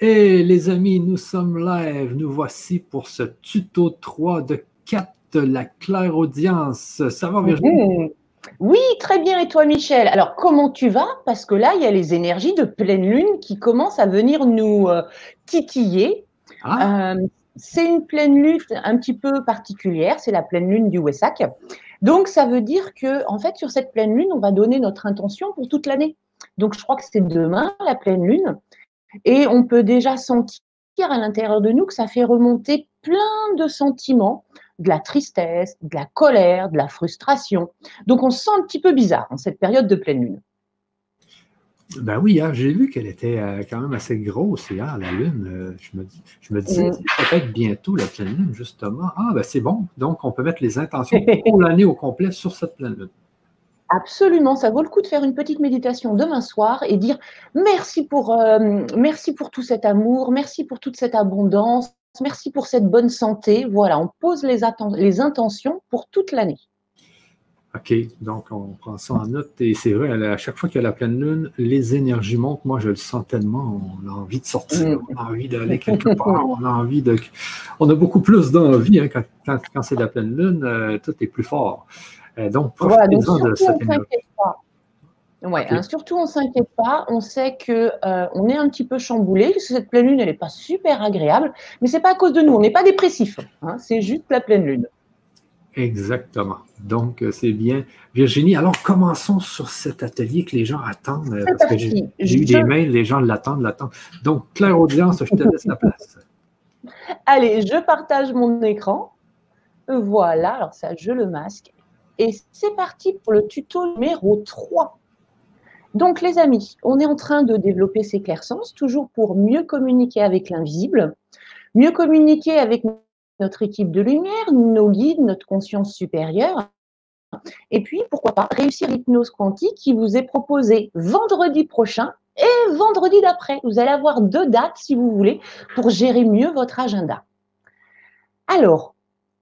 Et les amis, nous sommes live. Nous voici pour ce tuto 3 de 4 de la claire audience. Ça va, Virginie? Mmh. Oui, très bien. Et toi, Michel? Alors, comment tu vas? Parce que là, il y a les énergies de pleine lune qui commencent à venir nous euh, titiller. Ah, Euh, c'est une pleine lune un petit peu particulière. C'est la pleine lune du Wessac. Donc, ça veut dire que, en fait, sur cette pleine lune, on va donner notre intention pour toute l'année. Donc, je crois que c'est demain, la pleine lune. Et on peut déjà sentir à l'intérieur de nous que ça fait remonter plein de sentiments, de la tristesse, de la colère, de la frustration. Donc on se sent un petit peu bizarre en cette période de pleine lune. ben oui, hein, j'ai vu qu'elle était euh, quand même assez grosse hier, la Lune. Euh, je, me, je me disais, Mm. peut-être bientôt la pleine Lune, justement. Ah, ben c'est bon. Donc, on peut mettre les intentions pour l'année au complet sur cette pleine Lune. Absolument, ça vaut le coup de faire une petite méditation demain soir et dire merci pour, euh, merci pour tout cet amour, merci pour toute cette abondance, merci pour cette bonne santé. Voilà, on pose les, intentions pour toute l'année. OK, donc on prend ça en note. Et c'est vrai, à chaque fois qu'il y a la pleine lune, les énergies montent. Moi, je le sens tellement. On a envie de sortir, Mm. on a envie d'aller quelque part, on a envie de. On a beaucoup plus d'envie hein, quand, quand, quand c'est la pleine lune, euh, tout est plus fort. Euh, donc, Voilà, donc de surtout on cette s'inquiète pas. Ouais, hein, surtout on ne s'inquiète pas. On sait que euh, on est un petit peu chamboulé, cette pleine lune elle n'est pas super agréable, mais c'est pas à cause de nous. On n'est pas dépressif. hein, c'est juste la pleine lune. Exactement. Donc, euh, c'est bien. Virginie, alors commençons sur cet atelier que les gens attendent. Parce que j'ai eu des mails, les gens l'attendent, l'attendent. Donc, Claire Audience, je te laisse la place. Allez, je partage mon écran. Voilà, alors ça, je le masque. Et c'est parti pour le tuto numéro 3. Donc, les amis, on est en train de développer ces clairsens, toujours pour mieux communiquer avec l'invisible, mieux communiquer avec notre équipe de lumière, nos guides, notre conscience supérieure. Et puis, pourquoi pas, réussir l'hypnose quantique qui vous est proposée vendredi prochain et vendredi d'après. Vous allez avoir deux dates, si vous voulez, pour gérer mieux votre agenda. Alors,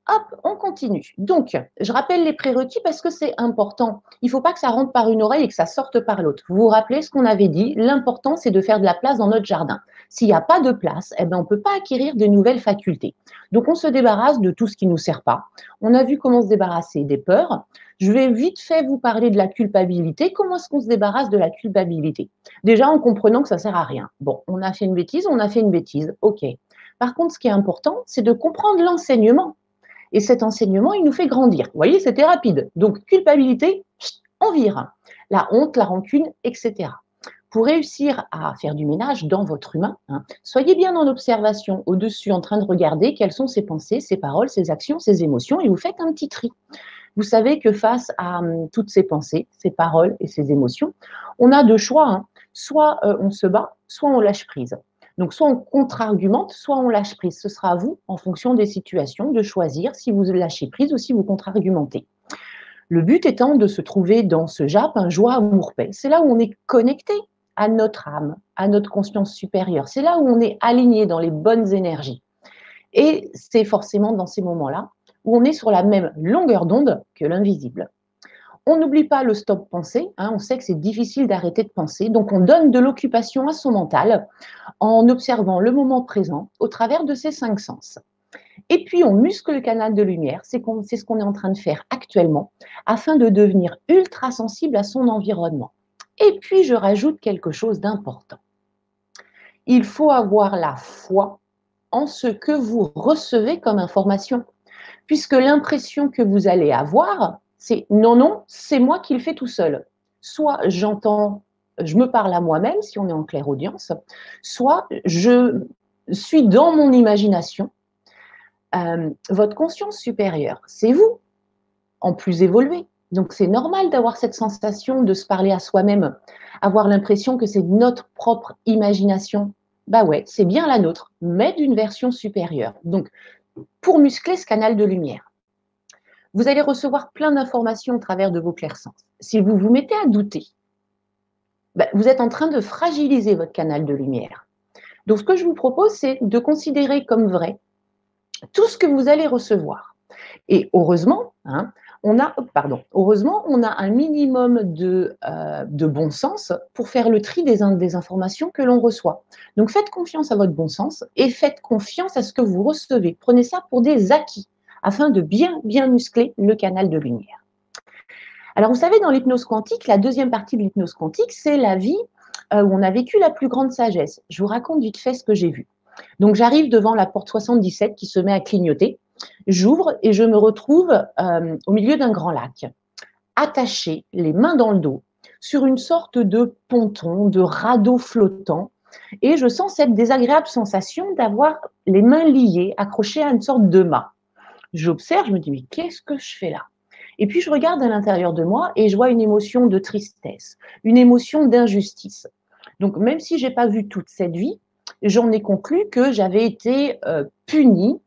hop, on continue. Donc, je rappelle les prérequis parce que c'est important. Il ne faut pas que ça rentre par une oreille et que ça sorte par l'autre. Vous vous rappelez ce qu'on avait dit? L'important, c'est de faire de la place dans notre jardin. S'il n'y a pas de place, eh ben, on ne peut pas acquérir de nouvelles facultés. Donc, on se débarrasse de tout ce qui ne nous sert pas. On a vu comment se débarrasser des peurs. Je vais vite fait vous parler de la culpabilité. Comment est-ce qu'on se débarrasse de la culpabilité? Déjà en comprenant que ça ne sert à rien. Bon, on a fait une bêtise, on a fait une bêtise. OK. Par contre, ce qui est important, c'est de comprendre l'enseignement. Et cet enseignement, il nous fait grandir. Vous voyez, c'était rapide. Donc, culpabilité, on vire. La honte, la rancune, etc. Pour réussir à faire du ménage dans votre humain, hein, soyez bien en observation, au-dessus, en train de regarder quelles sont ses pensées, ses paroles, ses actions, ses émotions, et vous faites un petit tri. Vous savez que face à hum, toutes ces pensées, ces paroles et ces émotions, on a deux choix. hein. Soit euh, on se bat, soit on lâche prise. Donc, soit on contre-argumente, soit on lâche prise. Ce sera à vous, en fonction des situations, de choisir si vous lâchez prise ou si vous contre-argumentez. Le but étant de se trouver dans ce JAP, un joie, amour, paix. C'est là où on est connecté à notre âme, à notre conscience supérieure. C'est là où on est aligné dans les bonnes énergies. Et c'est forcément dans ces moments-là où on est sur la même longueur d'onde que l'invisible. On n'oublie pas le stop pensée. hein, on sait que c'est difficile d'arrêter de penser. Donc, on donne de l'occupation à son mental en observant le moment présent au travers de ses cinq sens. Et puis, on muscle le canal de lumière. C'est ce qu'on est en train de faire actuellement afin de devenir ultra sensible à son environnement. Et puis, je rajoute quelque chose d'important. Il faut avoir la foi en ce que vous recevez comme information. Puisque l'impression que vous allez avoir, c'est non, non, c'est moi qui le fais tout seul. Soit j'entends, je me parle à moi-même si on est en claire audience, soit je suis dans mon imagination. Euh, votre conscience supérieure, c'est vous, en plus évolué. Donc c'est normal d'avoir cette sensation de se parler à soi-même, avoir l'impression que c'est notre propre imagination. Bah ouais, c'est bien la nôtre, mais d'une version supérieure. Donc pour muscler ce canal de lumière, vous allez recevoir plein d'informations au travers de vos clairsens. Si vous vous mettez à douter, bah, vous êtes en train de fragiliser votre canal de lumière. Donc, ce que je vous propose, c'est de considérer comme vrai tout ce que vous allez recevoir. Et heureusement, hein, on a, pardon, heureusement, on a un minimum de, euh, bon sens pour faire le tri des informations que l'on reçoit. Donc faites confiance à votre bon sens et faites confiance à ce que vous recevez. Prenez ça pour des acquis afin de bien, bien muscler le canal de lumière. Alors vous savez, dans l'hypnose quantique, la deuxième partie de l'hypnose quantique, c'est la vie euh, où on a vécu la plus grande sagesse. Je vous raconte vite fait ce que j'ai vu. Donc j'arrive devant la porte 77 qui se met à clignoter. J'ouvre et je me retrouve euh, au milieu d'un grand lac, attaché, les mains dans le dos, sur une sorte de ponton, de radeau flottant. Et je sens cette désagréable sensation d'avoir les mains liées, accrochées à une sorte de mât. J'observe, je me dis, mais qu'est-ce que je fais là? Et puis je regarde à l'intérieur de moi et je vois une émotion de tristesse, une émotion d'injustice. Donc même si je n'ai pas vu toute cette vie, j'en ai conclu que j'avais été euh, punie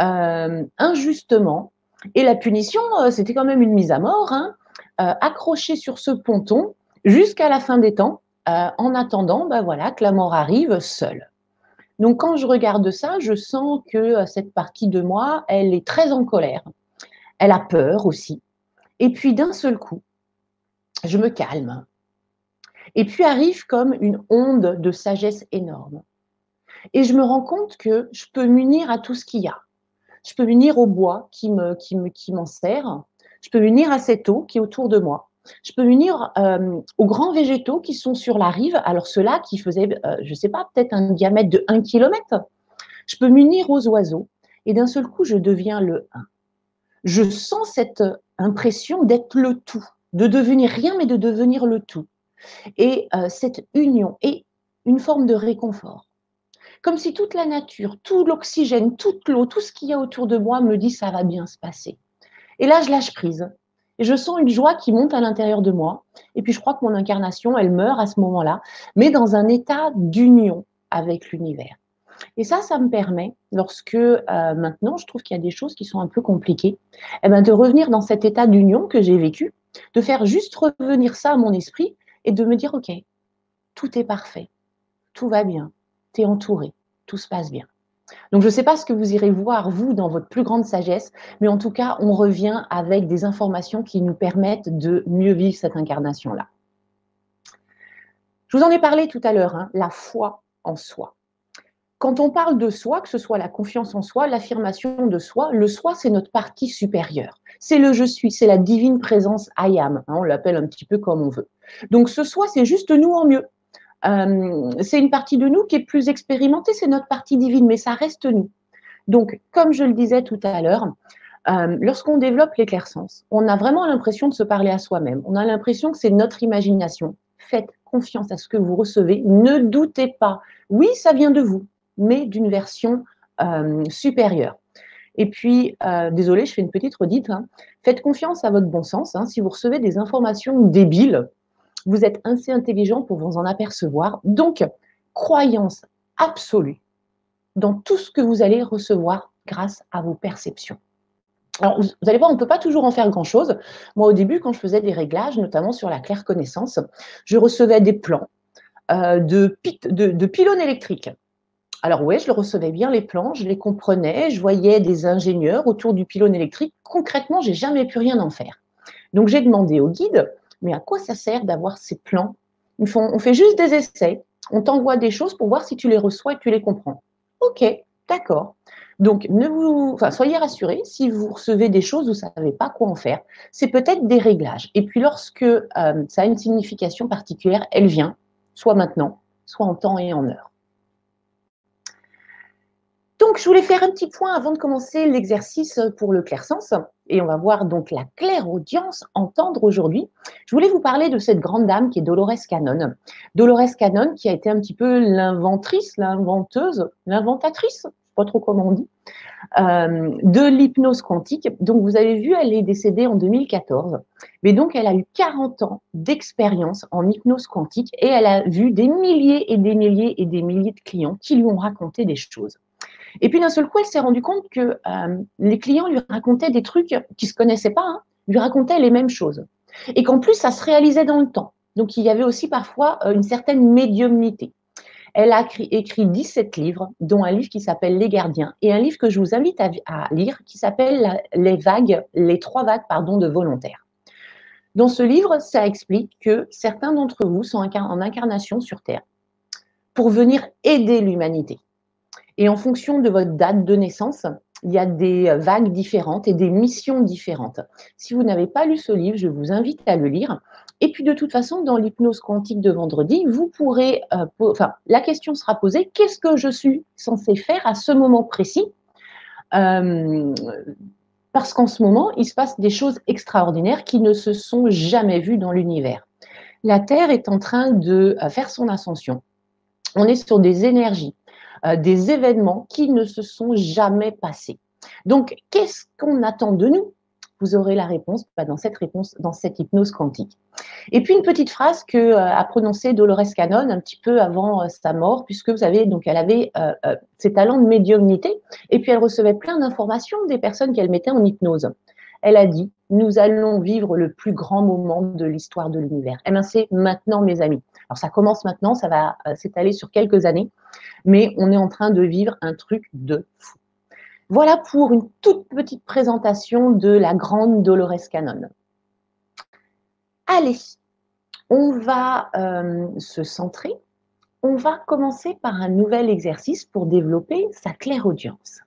euh, injustement. Et la punition, euh, c'était quand même une mise à mort, hein, euh, accrochée sur ce ponton jusqu'à la fin des temps, en attendant ben voilà, que la mort arrive seule. Donc quand je regarde ça, je sens que cette partie de moi, elle est très en colère. Elle a peur aussi. Et puis d'un seul coup, je me calme. Et puis arrive comme une onde de sagesse énorme. Et je me rends compte que je peux m'unir à tout ce qu'il y a. Je peux m'unir au bois qui me, qui me, m'en sert. Je peux m'unir à cette eau qui est autour de moi. Je peux m'unir euh, aux grands végétaux qui sont sur la rive. Alors ceux-là qui faisaient, euh, je ne sais pas, peut-être un diamètre de 1 km. Je peux m'unir aux oiseaux. Et d'un seul coup, je deviens le 1. Je sens cette impression d'être le tout, de devenir rien, mais de devenir le tout. Et euh, cette union est une forme de réconfort comme si toute la nature, tout l'oxygène, toute l'eau, tout ce qu'il y a autour de moi me dit ça va bien se passer. Et là, je lâche prise. Et je sens une joie qui monte à l'intérieur de moi. Et puis, je crois que mon incarnation, elle meurt à ce moment-là, mais dans un état d'union avec l'univers. Et ça, ça me permet, lorsque euh, maintenant je trouve qu'il y a des choses qui sont un peu compliquées, eh ben, de revenir dans cet état d'union que j'ai vécu, de faire juste revenir ça à mon esprit et de me dire, OK, tout est parfait, tout va bien, entouré, tout se passe bien. Donc je ne sais pas ce que vous irez voir, vous, dans votre plus grande sagesse, mais en tout cas, on revient avec des informations qui nous permettent de mieux vivre cette incarnation-là. Je vous en ai parlé tout à l'heure, hein, la foi en soi. Quand on parle de soi, que ce soit la confiance en soi, l'affirmation de soi, le soi, c'est notre partie supérieure. C'est le je suis, c'est la divine présence I am. Hein, on l'appelle un petit peu comme on veut. Donc ce soi, c'est juste nous en mieux. Euh, c'est une partie de nous qui est plus expérimentée, c'est notre partie divine, mais ça reste nous. Donc, comme je le disais tout à l'heure, euh, lorsqu'on développe l'éclaircence, on a vraiment l'impression de se parler à soi-même. On a l'impression que c'est notre imagination. Faites confiance à ce que vous recevez. Ne doutez pas. Oui, ça vient de vous, mais d'une version euh, supérieure. Et puis, désolé, je fais une petite redite. Hein. Faites confiance à votre bon sens. Hein. Si vous recevez des informations débiles, vous êtes assez intelligent pour vous en apercevoir. Donc, croyance absolue dans tout ce que vous allez recevoir grâce à vos perceptions. Alors, vous, allez voir, on ne peut pas toujours en faire grand-chose. Moi, au début, quand je faisais des réglages, notamment sur la claire connaissance, je recevais des plans euh, de, de, pylônes électriques. Alors oui, je le recevais bien les plans, je les comprenais, je voyais des ingénieurs autour du pylône électrique. Concrètement, j'ai jamais pu rien en faire. Donc j'ai demandé au guide mais à quoi ça sert d'avoir ces plans? On fait juste des essais. On t'envoie des choses pour voir si tu les reçois et tu les comprends. Ok, d'accord. Donc, ne vous, enfin, soyez rassurés, si vous recevez des choses, vous ne savez pas quoi en faire, c'est peut-être des réglages. Et puis, lorsque euh, ça a une signification particulière, elle vient, soit maintenant, soit en temps et en heure. Donc, je voulais faire un petit point avant de commencer l'exercice pour le clair-sens. Et on va voir donc la claire audience entendre aujourd'hui. Je voulais vous parler de cette grande dame qui est Dolores Cannon. Dolores Cannon qui a été un petit peu l'inventrice, l'inventeuse, l'inventatrice, je sais pas trop comment on dit, euh, de l'hypnose quantique. Donc, vous avez vu, elle est décédée en 2014. Mais donc, elle a eu 40 ans d'expérience en hypnose quantique et elle a vu des milliers et des milliers et des milliers de clients qui lui ont raconté des choses. Et puis d'un seul coup, elle s'est rendue compte que euh, les clients lui racontaient des trucs ne se connaissaient pas, hein, lui racontaient les mêmes choses. Et qu'en plus, ça se réalisait dans le temps. Donc il y avait aussi parfois euh, une certaine médiumnité. Elle a écrit 17 livres, dont un livre qui s'appelle Les Gardiens et un livre que je vous invite à, lire qui s'appelle Les vagues, les trois vagues pardon, de volontaires. Dans ce livre, ça explique que certains d'entre vous sont en incarnation sur Terre pour venir aider l'humanité. Et en fonction de votre date de naissance, il y a des vagues différentes et des missions différentes. Si vous n'avez pas lu ce livre, je vous invite à le lire. Et puis de toute façon, dans l'hypnose quantique de vendredi, vous pourrez, euh, enfin, la question sera posée qu'est-ce que je suis censé faire à ce moment précis? Euh, Parce qu'en ce moment, il se passe des choses extraordinaires qui ne se sont jamais vues dans l'univers. La Terre est en train de euh, faire son ascension. On est sur des énergies, des événements qui ne se sont jamais passés. Donc, qu'est-ce qu'on attend de nous? Vous aurez la réponse bah, dans cette réponse, dans cette hypnose quantique. Et puis une petite phrase que euh, a prononcée Dolores Cannon un petit peu avant euh, sa mort, puisque vous savez, donc elle avait euh, ses talents de médiumnité, et puis elle recevait plein d'informations des personnes qu'elle mettait en hypnose. Elle a dit Nous allons vivre le plus grand moment de l'histoire de l'univers. Eh bien, c'est maintenant, mes amis. Alors, ça commence maintenant, ça va s'étaler sur quelques années, mais on est en train de vivre un truc de fou. Voilà pour une toute petite présentation de la grande Dolores Cannon. Allez, on va euh, se centrer. On va commencer par un nouvel exercice pour développer sa clairaudience.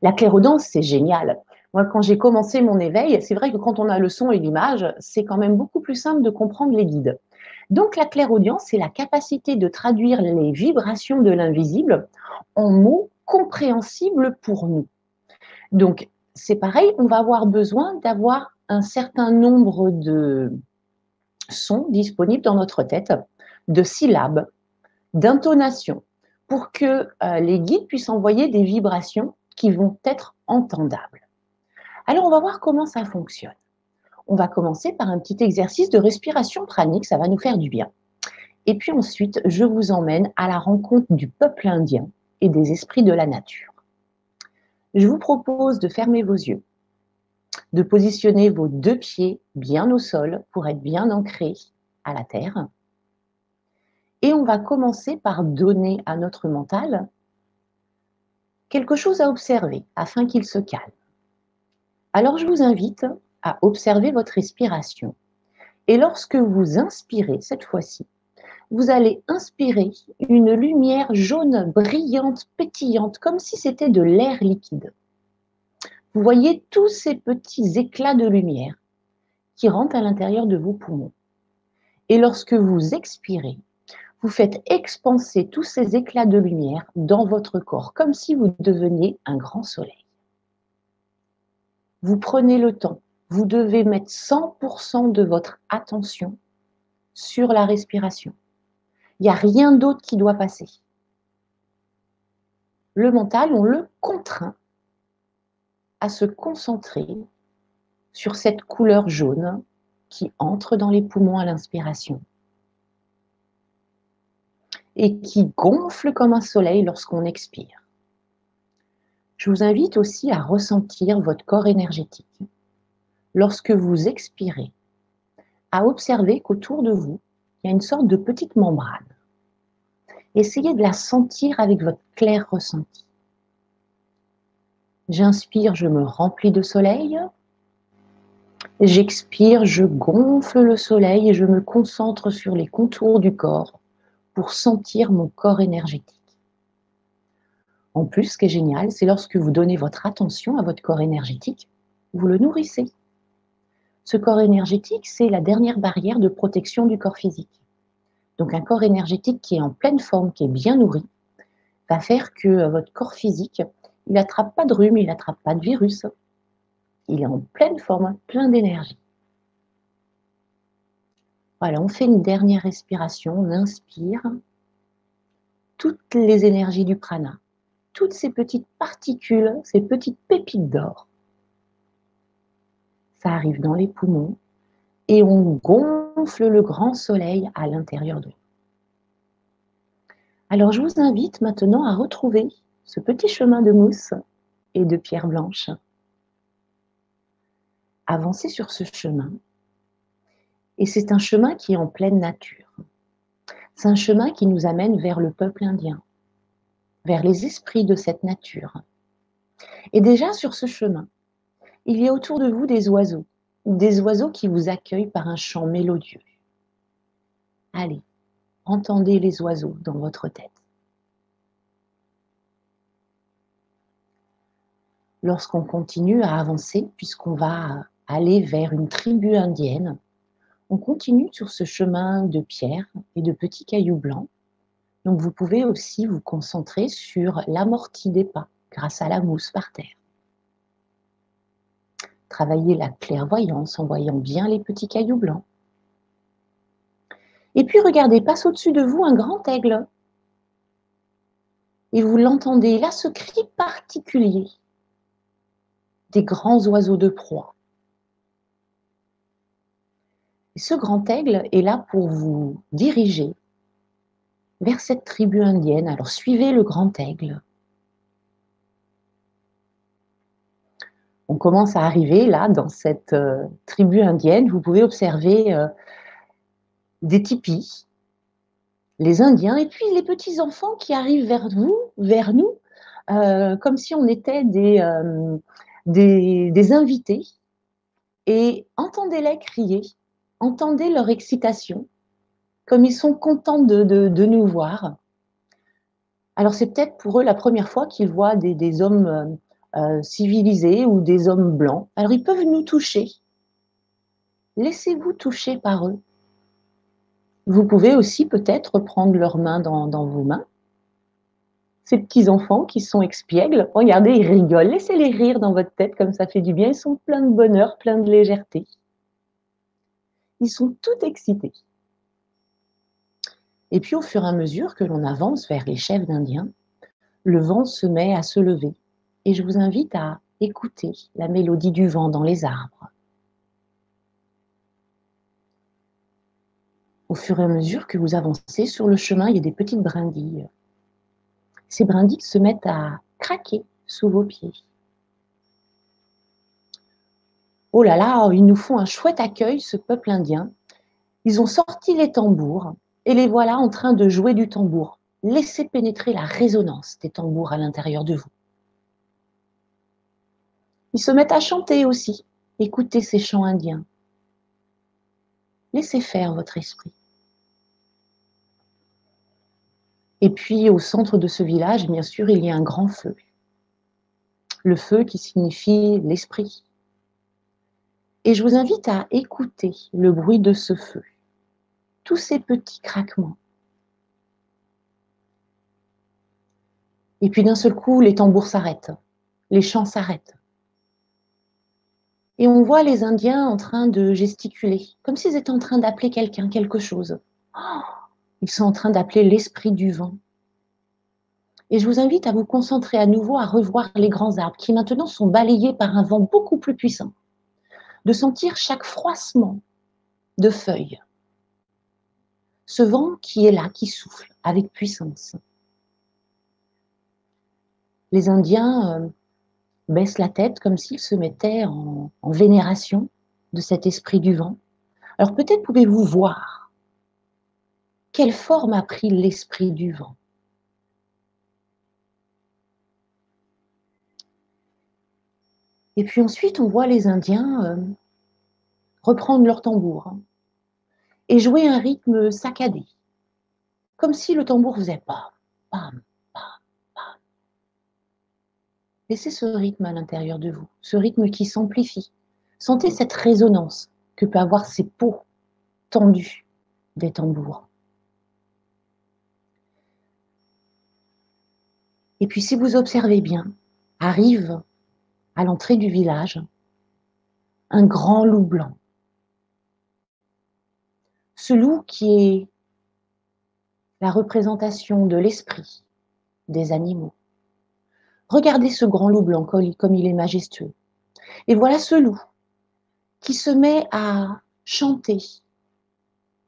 La clairaudience, c'est génial. Moi, quand j'ai commencé mon éveil, c'est vrai que quand on a le son et l'image, c'est quand même beaucoup plus simple de comprendre les guides. Donc, la clairaudience, c'est la capacité de traduire les vibrations de l'invisible en mots compréhensible pour nous. Donc, c'est pareil, on va avoir besoin d'avoir un certain nombre de sons disponibles dans notre tête, de syllabes, d'intonations, pour que euh, les guides puissent envoyer des vibrations qui vont être entendables. Alors, on va voir comment ça fonctionne. On va commencer par un petit exercice de respiration pranique, ça va nous faire du bien. Et puis ensuite, je vous emmène à la rencontre du peuple indien et des esprits de la nature. Je vous propose de fermer vos yeux, de positionner vos deux pieds bien au sol pour être bien ancrés à la terre. Et on va commencer par donner à notre mental quelque chose à observer afin qu'il se calme. Alors je vous invite à observer votre respiration. Et lorsque vous inspirez cette fois-ci, vous allez inspirer une lumière jaune brillante, pétillante, comme si c'était de l'air liquide. Vous voyez tous ces petits éclats de lumière qui rentrent à l'intérieur de vos poumons. Et lorsque vous expirez, vous faites expanser tous ces éclats de lumière dans votre corps, comme si vous deveniez un grand soleil. Vous prenez le temps, vous devez mettre 100% de votre attention sur la respiration. Il n'y a rien d'autre qui doit passer. Le mental, on le contraint à se concentrer sur cette couleur jaune qui entre dans les poumons à l'inspiration et qui gonfle comme un soleil lorsqu'on expire. Je vous invite aussi à ressentir votre corps énergétique. Lorsque vous expirez, à observer qu'autour de vous, il y a une sorte de petite membrane. Essayez de la sentir avec votre clair ressenti. J'inspire, je me remplis de soleil. J'expire, je gonfle le soleil et je me concentre sur les contours du corps pour sentir mon corps énergétique. En plus, ce qui est génial, c'est lorsque vous donnez votre attention à votre corps énergétique, vous le nourrissez. Ce corps énergétique, c'est la dernière barrière de protection du corps physique. Donc un corps énergétique qui est en pleine forme, qui est bien nourri, va faire que euh, votre corps physique, il n'attrape pas de rhume, il n'attrape pas de virus. Il est en pleine forme, plein d'énergie. Voilà, on fait une dernière respiration, on inspire toutes les énergies du prana, toutes ces petites particules, ces petites pépites d'or. Ça arrive dans les poumons et on gonfle le grand soleil à l'intérieur de nous. Alors je vous invite maintenant à retrouver ce petit chemin de mousse et de pierre blanche. Avancez sur ce chemin et c'est un chemin qui est en pleine nature. C'est un chemin qui nous amène vers le peuple indien, vers les esprits de cette nature. Et déjà sur ce chemin, il y a autour de vous des oiseaux, des oiseaux qui vous accueillent par un chant mélodieux. Allez, entendez les oiseaux dans votre tête. Lorsqu'on continue à avancer, puisqu'on va aller vers une tribu indienne, on continue sur ce chemin de pierre et de petits cailloux blancs. Donc vous pouvez aussi vous concentrer sur l'amorti des pas grâce à la mousse par terre. Travaillez la clairvoyance en voyant bien les petits cailloux blancs. Et puis regardez, passe au-dessus de vous un grand aigle. Et vous l'entendez là, ce cri particulier des grands oiseaux de proie. Et ce grand aigle est là pour vous diriger vers cette tribu indienne. Alors suivez le grand aigle. On commence à arriver là dans cette euh, tribu indienne. Vous pouvez observer euh, des tipis, les Indiens et puis les petits enfants qui arrivent vers vous, vers nous, euh, comme si on était des, des, invités. Et entendez-les crier, entendez leur excitation, comme ils sont contents de, nous voir. Alors c'est peut-être pour eux la première fois qu'ils voient des, hommes euh, civilisés ou des hommes blancs. Alors ils peuvent nous toucher. Laissez-vous toucher par eux. Vous pouvez aussi peut-être prendre leurs mains dans, vos mains. Ces petits enfants qui sont expiègles, regardez, ils rigolent. Laissez-les rire dans votre tête, comme ça fait du bien. Ils sont pleins de bonheur, pleins de légèreté. Ils sont tout excités. Et puis au fur et à mesure que l'on avance vers les chefs d'Indiens, le vent se met à se lever et je vous invite à écouter la mélodie du vent dans les arbres. Au fur et à mesure que vous avancez sur le chemin, il y a des petites brindilles. Ces brindilles se mettent à craquer sous vos pieds. Oh là là, ils nous font un chouette accueil, ce peuple indien. Ils ont sorti les tambours et les voilà en train de jouer du tambour. Laissez pénétrer la résonance des tambours à l'intérieur de vous. Ils se mettent à chanter aussi. Écoutez ces chants indiens. Laissez faire votre esprit. Et puis au centre de ce village, bien sûr, il y a un grand feu. Le feu qui signifie l'esprit. Et je vous invite à écouter le bruit de ce feu, tous ces petits craquements. Et puis d'un seul coup, les tambours s'arrêtent, les chants s'arrêtent. Et on voit les Indiens en train de gesticuler, comme s'ils étaient en train d'appeler quelqu'un, quelque chose. Oh, ils sont en train d'appeler l'esprit du vent. Et je vous invite à vous concentrer à nouveau à revoir les grands arbres qui maintenant sont balayés par un vent beaucoup plus puissant. De sentir chaque froissement de feuilles. Ce vent qui est là, qui souffle avec puissance. Les Indiens euh, baisse la tête comme s'il se mettait en, en vénération de cet esprit du vent. Alors peut-être pouvez-vous voir quelle forme a pris l'esprit du vent. Et puis ensuite, on voit les Indiens euh, reprendre leur tambour hein, et jouer un rythme saccadé, comme si le tambour faisait pas, pam, Laissez ce rythme à l'intérieur de vous, ce rythme qui s'amplifie. Sentez cette résonance que peut avoir ces peaux tendues des tambours. Et puis si vous observez bien, arrive à l'entrée du village un grand loup blanc. Ce loup qui est la représentation de l'esprit des animaux. Regardez ce grand loup blanc comme il est majestueux. Et voilà ce loup qui se met à chanter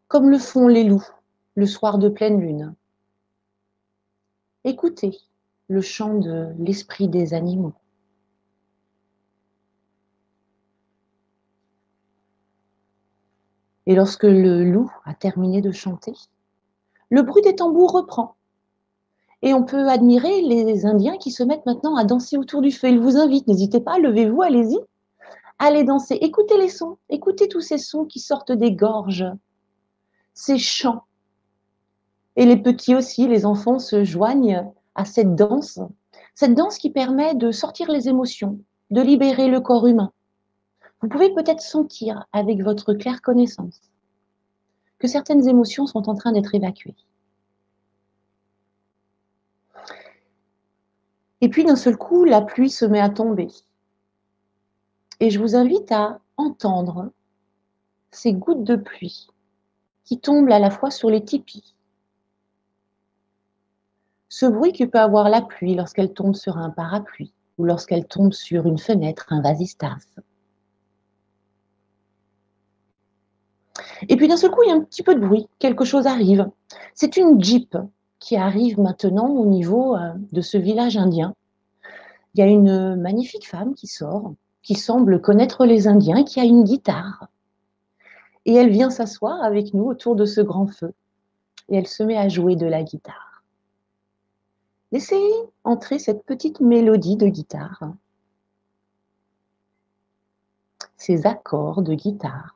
comme le font les loups le soir de pleine lune. Écoutez le chant de l'esprit des animaux. Et lorsque le loup a terminé de chanter, Le bruit des tambours reprend. Et on peut admirer les Indiens qui se mettent maintenant à danser autour du feu. Ils vous invitent, n'hésitez pas, levez-vous, allez-y. Allez danser, écoutez les sons, écoutez tous ces sons qui sortent des gorges, ces chants. Et les petits aussi, les enfants se joignent à cette danse, cette danse qui permet de sortir les émotions, de libérer le corps humain. Vous pouvez peut-être sentir avec votre claire connaissance que certaines émotions sont en train d'être évacuées. Et puis d'un seul coup, la pluie se met à tomber. Et je vous invite à entendre ces gouttes de pluie qui tombent à la fois sur les tipis. Ce bruit que peut avoir la pluie lorsqu'elle tombe sur un parapluie ou lorsqu'elle tombe sur une fenêtre, un vasistas. Et puis d'un seul coup, il y a un petit peu de bruit, quelque chose arrive. C'est une jeep qui arrive maintenant au niveau euh, de ce village indien. Il y a une magnifique femme qui sort, qui semble connaître les Indiens, qui a une guitare. Et elle vient s'asseoir avec nous autour de ce grand feu. Et elle se met à jouer de la guitare. Laissez entrer cette petite mélodie de guitare. Ces accords de guitare.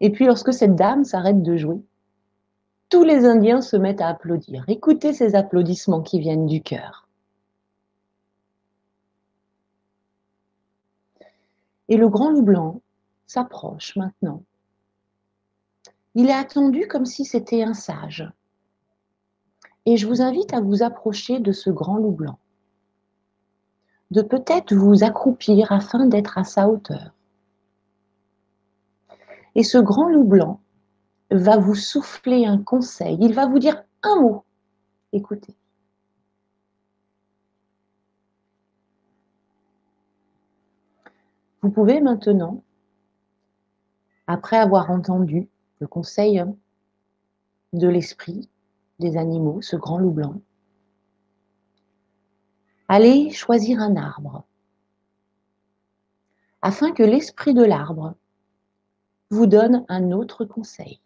Et puis lorsque cette dame s'arrête de jouer, tous les Indiens se mettent à applaudir. Écoutez ces applaudissements qui viennent du cœur. Et le grand loup blanc s'approche maintenant. Il est attendu comme si c'était un sage. Et je vous invite à vous approcher de ce grand loup blanc, de peut-être vous accroupir afin d'être à sa hauteur. Et ce grand loup blanc va vous souffler un conseil. Il va vous dire un mot. Écoutez. Vous pouvez maintenant, après avoir entendu le conseil de l'esprit des animaux, ce grand loup blanc, aller choisir un arbre afin que l'esprit de l'arbre vous donne un autre conseil.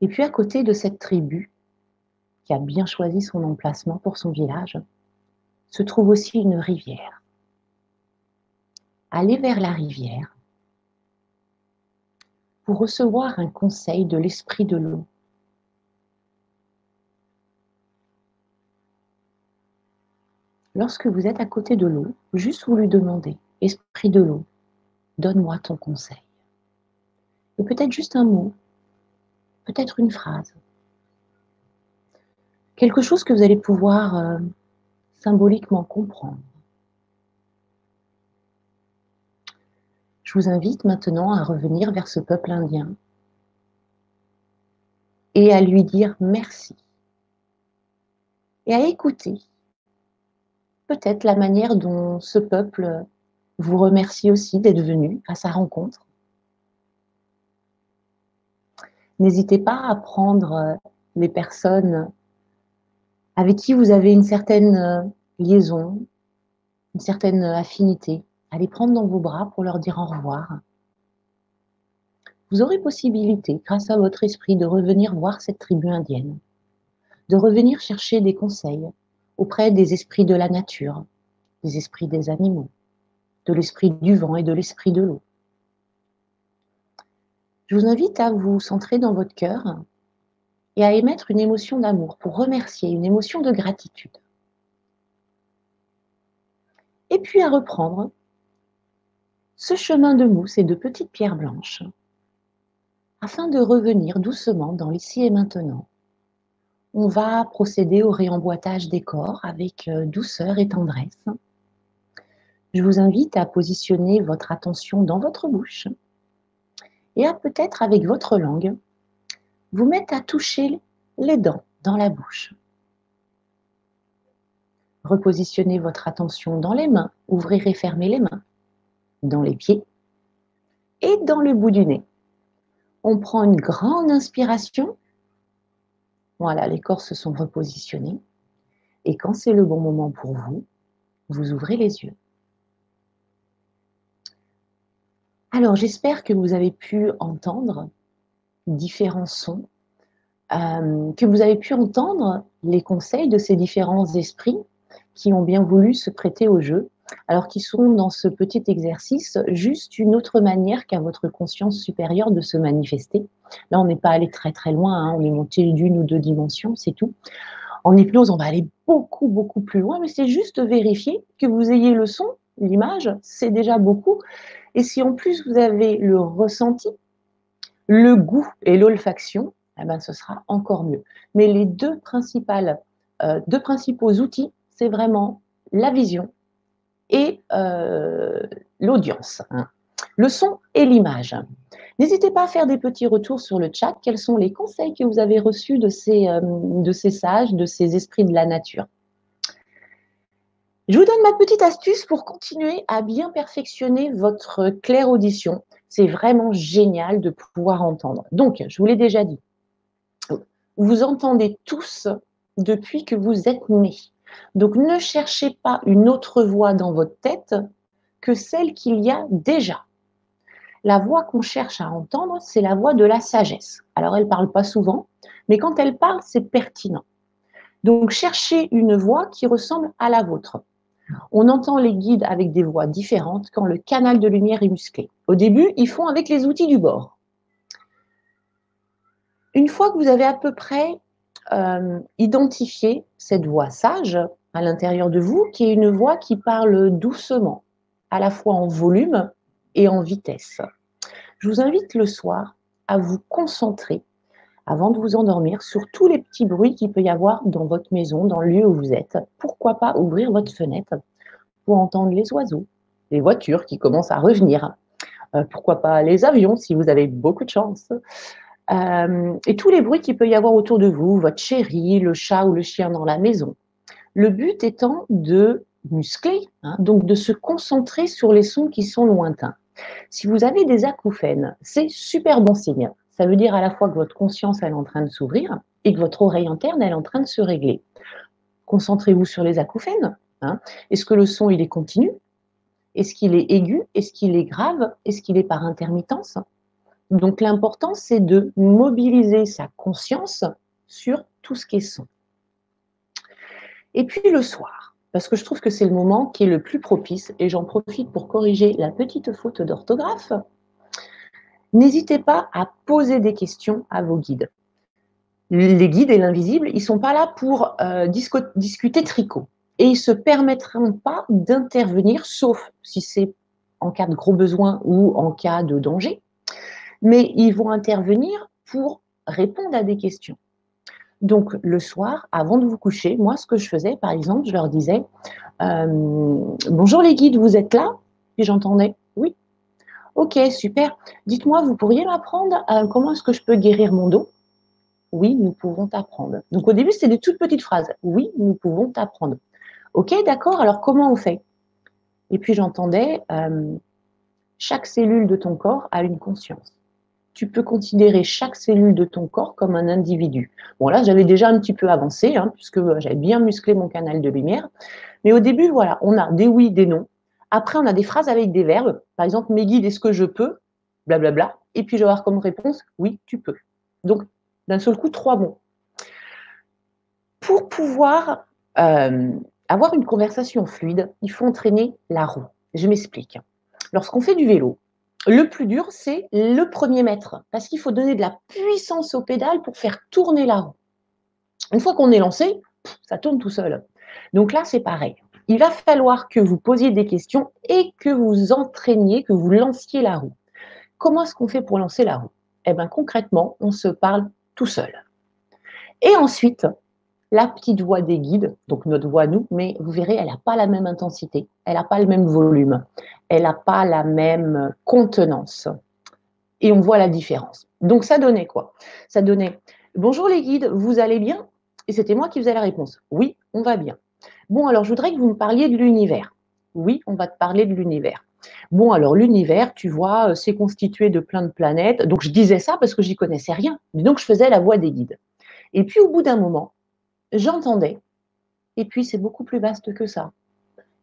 Et puis à côté de cette tribu, qui a bien choisi son emplacement pour son village, se trouve aussi une rivière. Allez vers la rivière pour recevoir un conseil de l'esprit de l'eau. Lorsque vous êtes à côté de l'eau, juste vous lui demandez, Esprit de l'eau, donne-moi ton conseil. Et peut-être juste un mot, peut-être une phrase. Quelque chose que vous allez pouvoir euh, symboliquement comprendre. Je vous invite maintenant à revenir vers ce peuple indien et à lui dire merci. Et à écouter peut-être la manière dont ce peuple vous remercie aussi d'être venu à sa rencontre. N'hésitez pas à prendre les personnes avec qui vous avez une certaine liaison, une certaine affinité, à les prendre dans vos bras pour leur dire au revoir. Vous aurez possibilité, grâce à votre esprit, de revenir voir cette tribu indienne, de revenir chercher des conseils, auprès des esprits de la nature, des esprits des animaux, de l'esprit du vent et de l'esprit de l'eau. Je vous invite à vous centrer dans votre cœur et à émettre une émotion d'amour pour remercier, une émotion de gratitude. Et puis à reprendre ce chemin de mousse et de petites pierres blanches afin de revenir doucement dans l'ici et maintenant on va procéder au réemboîtage des corps avec euh, douceur et tendresse. Je vous invite à positionner votre attention dans votre bouche et à peut-être avec votre langue vous mettre à toucher les dents dans la bouche. Repositionnez votre attention dans les mains, ouvrez et fermez les mains, dans les pieds et dans le bout du nez. On prend une grande inspiration voilà, les corps se sont repositionnés. Et quand c'est le bon moment pour vous, vous ouvrez les yeux. Alors, j'espère que vous avez pu entendre différents sons, euh, que vous avez pu entendre les conseils de ces différents esprits qui ont bien voulu se prêter au jeu, alors qu'ils sont dans ce petit exercice juste une autre manière qu'à votre conscience supérieure de se manifester. Là, on n'est pas allé très très loin, hein, on est monté d'une ou deux dimensions, c'est tout. En hypnose, on va aller beaucoup, beaucoup plus loin, mais c'est juste vérifier que vous ayez le son, l'image, c'est déjà beaucoup. Et si en plus vous avez le ressenti, le goût et l'olfaction, eh ben, ce sera encore mieux. Mais les deux, euh, deux principaux outils, c'est vraiment la vision et euh, l'audience. Le son et l'image. N'hésitez pas à faire des petits retours sur le chat. Quels sont les conseils que vous avez reçus de ces, euh, de ces sages, de ces esprits de la nature? Je vous donne ma petite astuce pour continuer à bien perfectionner votre claire audition. C'est vraiment génial de pouvoir entendre. Donc, je vous l'ai déjà dit, vous entendez tous depuis que vous êtes nés. Donc, ne cherchez pas une autre voix dans votre tête que celle qu'il y a déjà. La voix qu'on cherche à entendre, c'est la voix de la sagesse. Alors, elle ne parle pas souvent, mais quand elle parle, c'est pertinent. Donc, cherchez une voix qui ressemble à la vôtre. On entend les guides avec des voix différentes quand le canal de lumière est musclé. Au début, ils font avec les outils du bord. Une fois que vous avez à peu près euh, identifié cette voix sage à l'intérieur de vous, qui est une voix qui parle doucement, à la fois en volume et en vitesse. Je vous invite le soir à vous concentrer avant de vous endormir sur tous les petits bruits qu'il peut y avoir dans votre maison, dans le lieu où vous êtes. Pourquoi pas ouvrir votre fenêtre pour entendre les oiseaux, les voitures qui commencent à revenir. Euh, pourquoi pas les avions si vous avez beaucoup de chance. Euh, et tous les bruits qu'il peut y avoir autour de vous, votre chéri, le chat ou le chien dans la maison. Le but étant de muscler, hein, donc de se concentrer sur les sons qui sont lointains. Si vous avez des acouphènes, c'est super bon signe. Ça veut dire à la fois que votre conscience elle est en train de s'ouvrir et que votre oreille interne elle est en train de se régler. Concentrez-vous sur les acouphènes. Hein. Est-ce que le son il est continu? Est-ce qu'il est aigu? Est-ce qu'il est grave? Est-ce qu'il est par intermittence? Donc l'important c'est de mobiliser sa conscience sur tout ce qui est son. Et puis le soir, parce que je trouve que c'est le moment qui est le plus propice, et j'en profite pour corriger la petite faute d'orthographe. N'hésitez pas à poser des questions à vos guides. Les guides et l'invisible, ils ne sont pas là pour euh, discuter tricot. Et ils ne se permettront pas d'intervenir, sauf si c'est en cas de gros besoin ou en cas de danger. Mais ils vont intervenir pour répondre à des questions. Donc le soir, avant de vous coucher, moi ce que je faisais, par exemple, je leur disais euh, Bonjour les guides, vous êtes là? Et j'entendais Oui. Ok, super. Dites-moi, vous pourriez m'apprendre euh, comment est-ce que je peux guérir mon dos Oui, nous pouvons t'apprendre. Donc au début, c'était des toutes petites phrases. Oui, nous pouvons t'apprendre. Ok, d'accord, alors comment on fait? Et puis j'entendais euh, Chaque cellule de ton corps a une conscience tu peux considérer chaque cellule de ton corps comme un individu. Bon, là, j'avais déjà un petit peu avancé, hein, puisque euh, j'avais bien musclé mon canal de lumière. Mais au début, voilà, on a des oui, des non. Après, on a des phrases avec des verbes. Par exemple, mes guides, est-ce que je peux? Blablabla. Et puis, je vais avoir comme réponse, oui, tu peux. Donc, d'un seul coup, trois mots. Pour pouvoir euh, avoir une conversation fluide, il faut entraîner la roue. Je m'explique. Lorsqu'on fait du vélo, le plus dur, c'est le premier mètre, parce qu'il faut donner de la puissance au pédale pour faire tourner la roue. Une fois qu'on est lancé, ça tourne tout seul. Donc là, c'est pareil. Il va falloir que vous posiez des questions et que vous entraîniez, que vous lanciez la roue. Comment est-ce qu'on fait pour lancer la roue? Eh bien, concrètement, on se parle tout seul. Et ensuite, la petite voix des guides, donc notre voix nous, mais vous verrez, elle n'a pas la même intensité, elle n'a pas le même volume, elle n'a pas la même contenance. Et on voit la différence. Donc ça donnait quoi? Ça donnait Bonjour les guides, vous allez bien? Et c'était moi qui faisais la réponse. Oui, on va bien. Bon, alors je voudrais que vous me parliez de l'univers. Oui, on va te parler de l'univers. Bon, alors l'univers, tu vois, euh, c'est constitué de plein de planètes. Donc je disais ça parce que j'y connaissais rien. Donc je faisais la voix des guides. Et puis au bout d'un moment, j'entendais. Et puis, c'est beaucoup plus vaste que ça.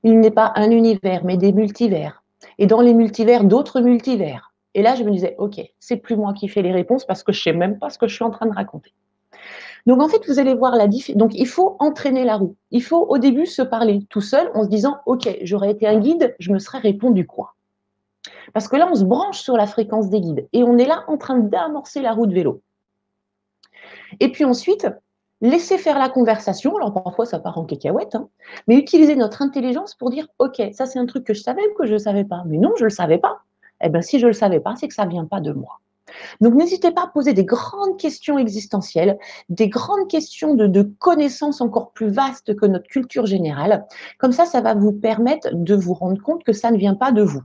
il n'est pas un univers, mais des multivers. Et dans les multivers, d'autres multivers. Et là, je me disais, OK, c'est plus moi qui fais les réponses parce que je ne sais même pas ce que je suis en train de raconter. Donc, en fait, vous allez voir la différence. Donc, il faut entraîner la roue. Il faut au début se parler tout seul en se disant, OK, j'aurais été un guide, je me serais répondu quoi Parce que là, on se branche sur la fréquence des guides et on est là en train d'amorcer la roue de vélo. Et puis ensuite, laisser faire la conversation. Alors parfois, ça part en cacahuète, hein, mais utiliser notre intelligence pour dire Ok, ça c'est un truc que je savais ou que je ne savais pas. Mais non, je ne le savais pas. Eh bien, si je ne le savais pas, c'est que ça ne vient pas de moi. Donc, n'hésitez pas à poser des grandes questions existentielles, des grandes questions de, de connaissances encore plus vastes que notre culture générale. Comme ça, ça va vous permettre de vous rendre compte que ça ne vient pas de vous.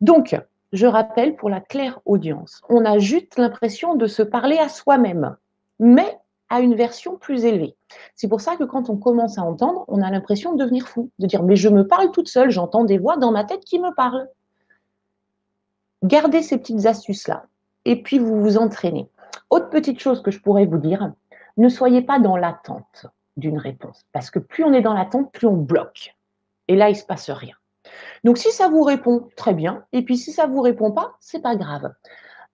Donc, je rappelle pour la claire audience, on a juste l'impression de se parler à soi-même, mais à une version plus élevée. C'est pour ça que quand on commence à entendre, on a l'impression de devenir fou, de dire mais je me parle toute seule, j'entends des voix dans ma tête qui me parlent. Gardez ces petites astuces-là et puis vous vous entraînez. Autre petite chose que je pourrais vous dire, ne soyez pas dans l'attente d'une réponse parce que plus on est dans l'attente, plus on bloque. Et là, il ne se passe rien. Donc, si ça vous répond, très bien. Et puis, si ça ne vous répond pas, c'est pas grave.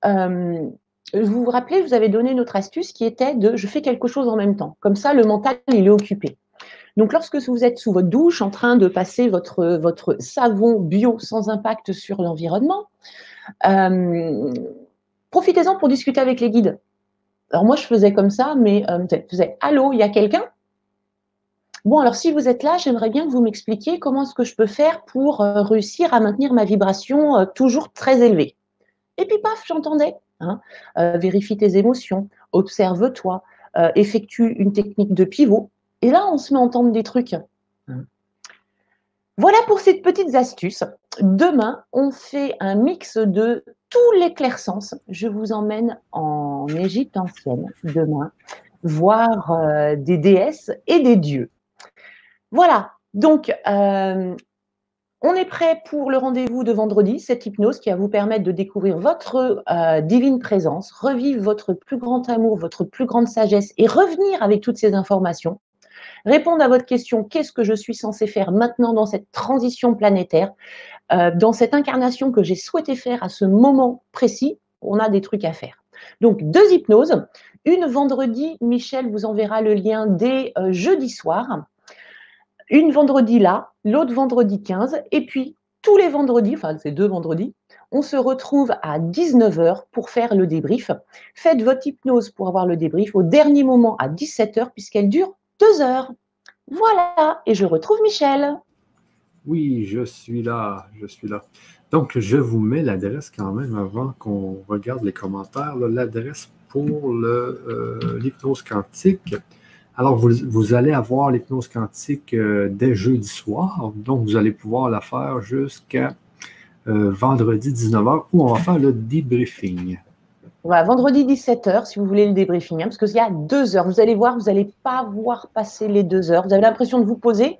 Euh, vous vous rappelez, vous avais donné une autre astuce qui était de je fais quelque chose en même temps. Comme ça, le mental, il est occupé. Donc, lorsque vous êtes sous votre douche en train de passer votre, votre savon bio sans impact sur l'environnement, euh, profitez-en pour discuter avec les guides. Alors, moi, je faisais comme ça, mais euh, je faisais Allô, il y a quelqu'un? Bon, alors si vous êtes là, j'aimerais bien que vous m'expliquiez comment est-ce que je peux faire pour euh, réussir à maintenir ma vibration euh, toujours très élevée. Et puis paf, j'entendais. Hein, euh, vérifie tes émotions, observe-toi, effectue une technique de pivot. Et là, on se met à entendre des trucs. Hein. Voilà pour ces petites astuces. Demain, on fait un mix de tous les clairsens. Je vous emmène en Égypte ancienne demain, voir des déesses et des dieux. Voilà, donc euh, on est prêt pour le rendez-vous de vendredi, cette hypnose qui va vous permettre de découvrir votre euh, divine présence, revivre votre plus grand amour, votre plus grande sagesse et revenir avec toutes ces informations. Répondre à votre question, qu'est-ce que je suis censé faire maintenant dans cette transition planétaire, euh, dans cette incarnation que j'ai souhaité faire à ce moment précis, on a des trucs à faire. Donc deux hypnoses. Une vendredi, Michel vous enverra le lien dès jeudi soir une vendredi là, l'autre vendredi 15, et puis tous les vendredis, enfin c'est deux vendredis, on se retrouve à 19h pour faire le débrief. Faites votre hypnose pour avoir le débrief au dernier moment à 17h puisqu'elle dure deux heures. Voilà, et je retrouve Michel. Oui, je suis là, je suis là. Donc, je vous mets l'adresse quand même avant qu'on regarde les commentaires. L'adresse pour euh, l'hypnose quantique. Alors, vous, allez avoir l'hypnose quantique euh, dès jeudi soir. Donc, vous allez pouvoir la faire jusqu'à euh, vendredi 19h où on va faire le debriefing. Voilà, vendredi 17h, si vous voulez le debriefing, hein, parce qu'il y a deux heures. Vous allez voir, vous n'allez pas voir passer les deux heures. Vous avez l'impression de vous poser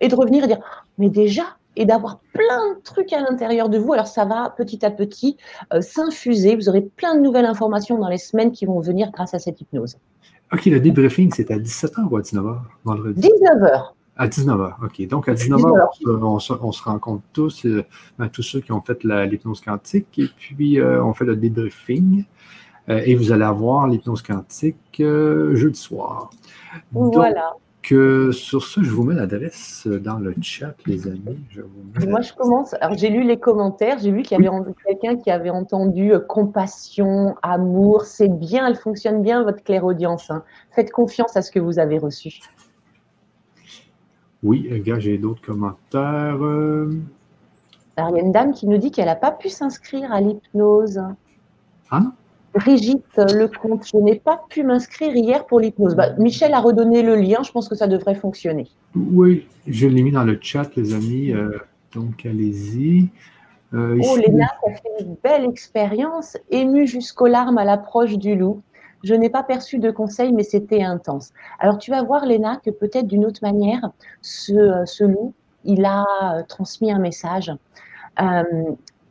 et de revenir et dire Mais déjà et d'avoir plein de trucs à l'intérieur de vous. Alors, ça va petit à petit euh, s'infuser. Vous aurez plein de nouvelles informations dans les semaines qui vont venir grâce à cette hypnose. OK, le debriefing, c'est à 17h ou à 19h vendredi? 19h. À 19h, OK. Donc, à 19h, on, se, rencontre tous, euh, ben, tous ceux qui ont fait l'hypnose quantique, et puis euh, on fait le debriefing. Euh, et vous allez avoir l'hypnose quantique jeudi soir. Voilà que sur ce, je vous mets l'adresse dans le chat, les amis. Moi, je commence. Alors, j'ai lu les commentaires. J'ai vu qu'il y avait quelqu'un qui avait entendu euh, compassion, amour. C'est bien, elle fonctionne bien, votre clairaudience. Hein. Faites confiance à ce que vous avez reçu. Oui, gars, j'ai d'autres commentaires. Euh. Alors, il y a une dame qui nous dit qu'elle n'a pas pu s'inscrire à l'hypnose. Ah Brigitte Lecomte, je n'ai pas pu m'inscrire hier pour l'hypnose. Bah, Michel a redonné le lien, je pense que ça devrait fonctionner. Oui, je l'ai mis dans le chat, les amis. Euh, donc, allez-y. Euh, oh, Léna, ça fait une belle expérience, émue jusqu'aux larmes à l'approche du loup. Je n'ai pas perçu de conseils, mais c'était intense. Alors, tu vas voir, Léna, que peut-être d'une autre manière, ce, ce, loup, il a transmis un message. Euh,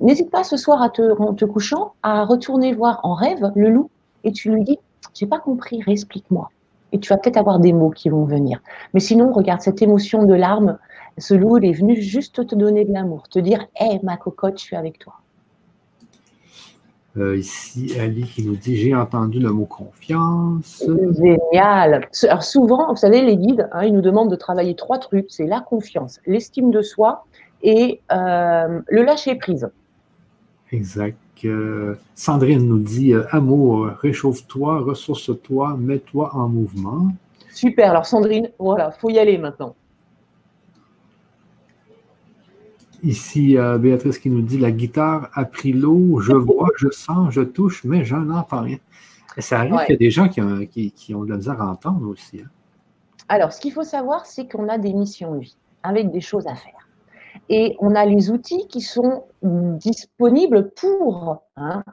N'hésite pas ce soir à te, en te couchant à retourner voir en rêve le loup et tu lui dis J'ai pas compris, réexplique-moi. Et tu vas peut-être avoir des mots qui vont venir. Mais sinon, regarde, cette émotion de larmes, ce loup, il est venu juste te donner de l'amour, te dire Hé, ma cocotte, je suis avec toi. Euh, ici, Ali qui nous dit J'ai entendu le mot confiance. Génial. Alors, souvent, vous savez, les guides, hein, ils nous demandent de travailler trois trucs c'est la confiance, l'estime de soi et euh, le lâcher-prise. Exact. Euh, Sandrine nous dit Amour, réchauffe-toi, ressource-toi, mets-toi en mouvement. Super. Alors, Sandrine, voilà, faut y aller maintenant. Ici, euh, Béatrice qui nous dit La guitare a pris l'eau, je vois, je sens, je touche, mais je n'entends rien. Et ça arrive qu'il y a des gens qui ont, qui, ont, de la misère à entendre aussi. Hein. Alors, ce qu'il faut savoir, c'est qu'on a des missions de vie avec des choses à faire et on a les outils qui sont disponibles pour. Hein.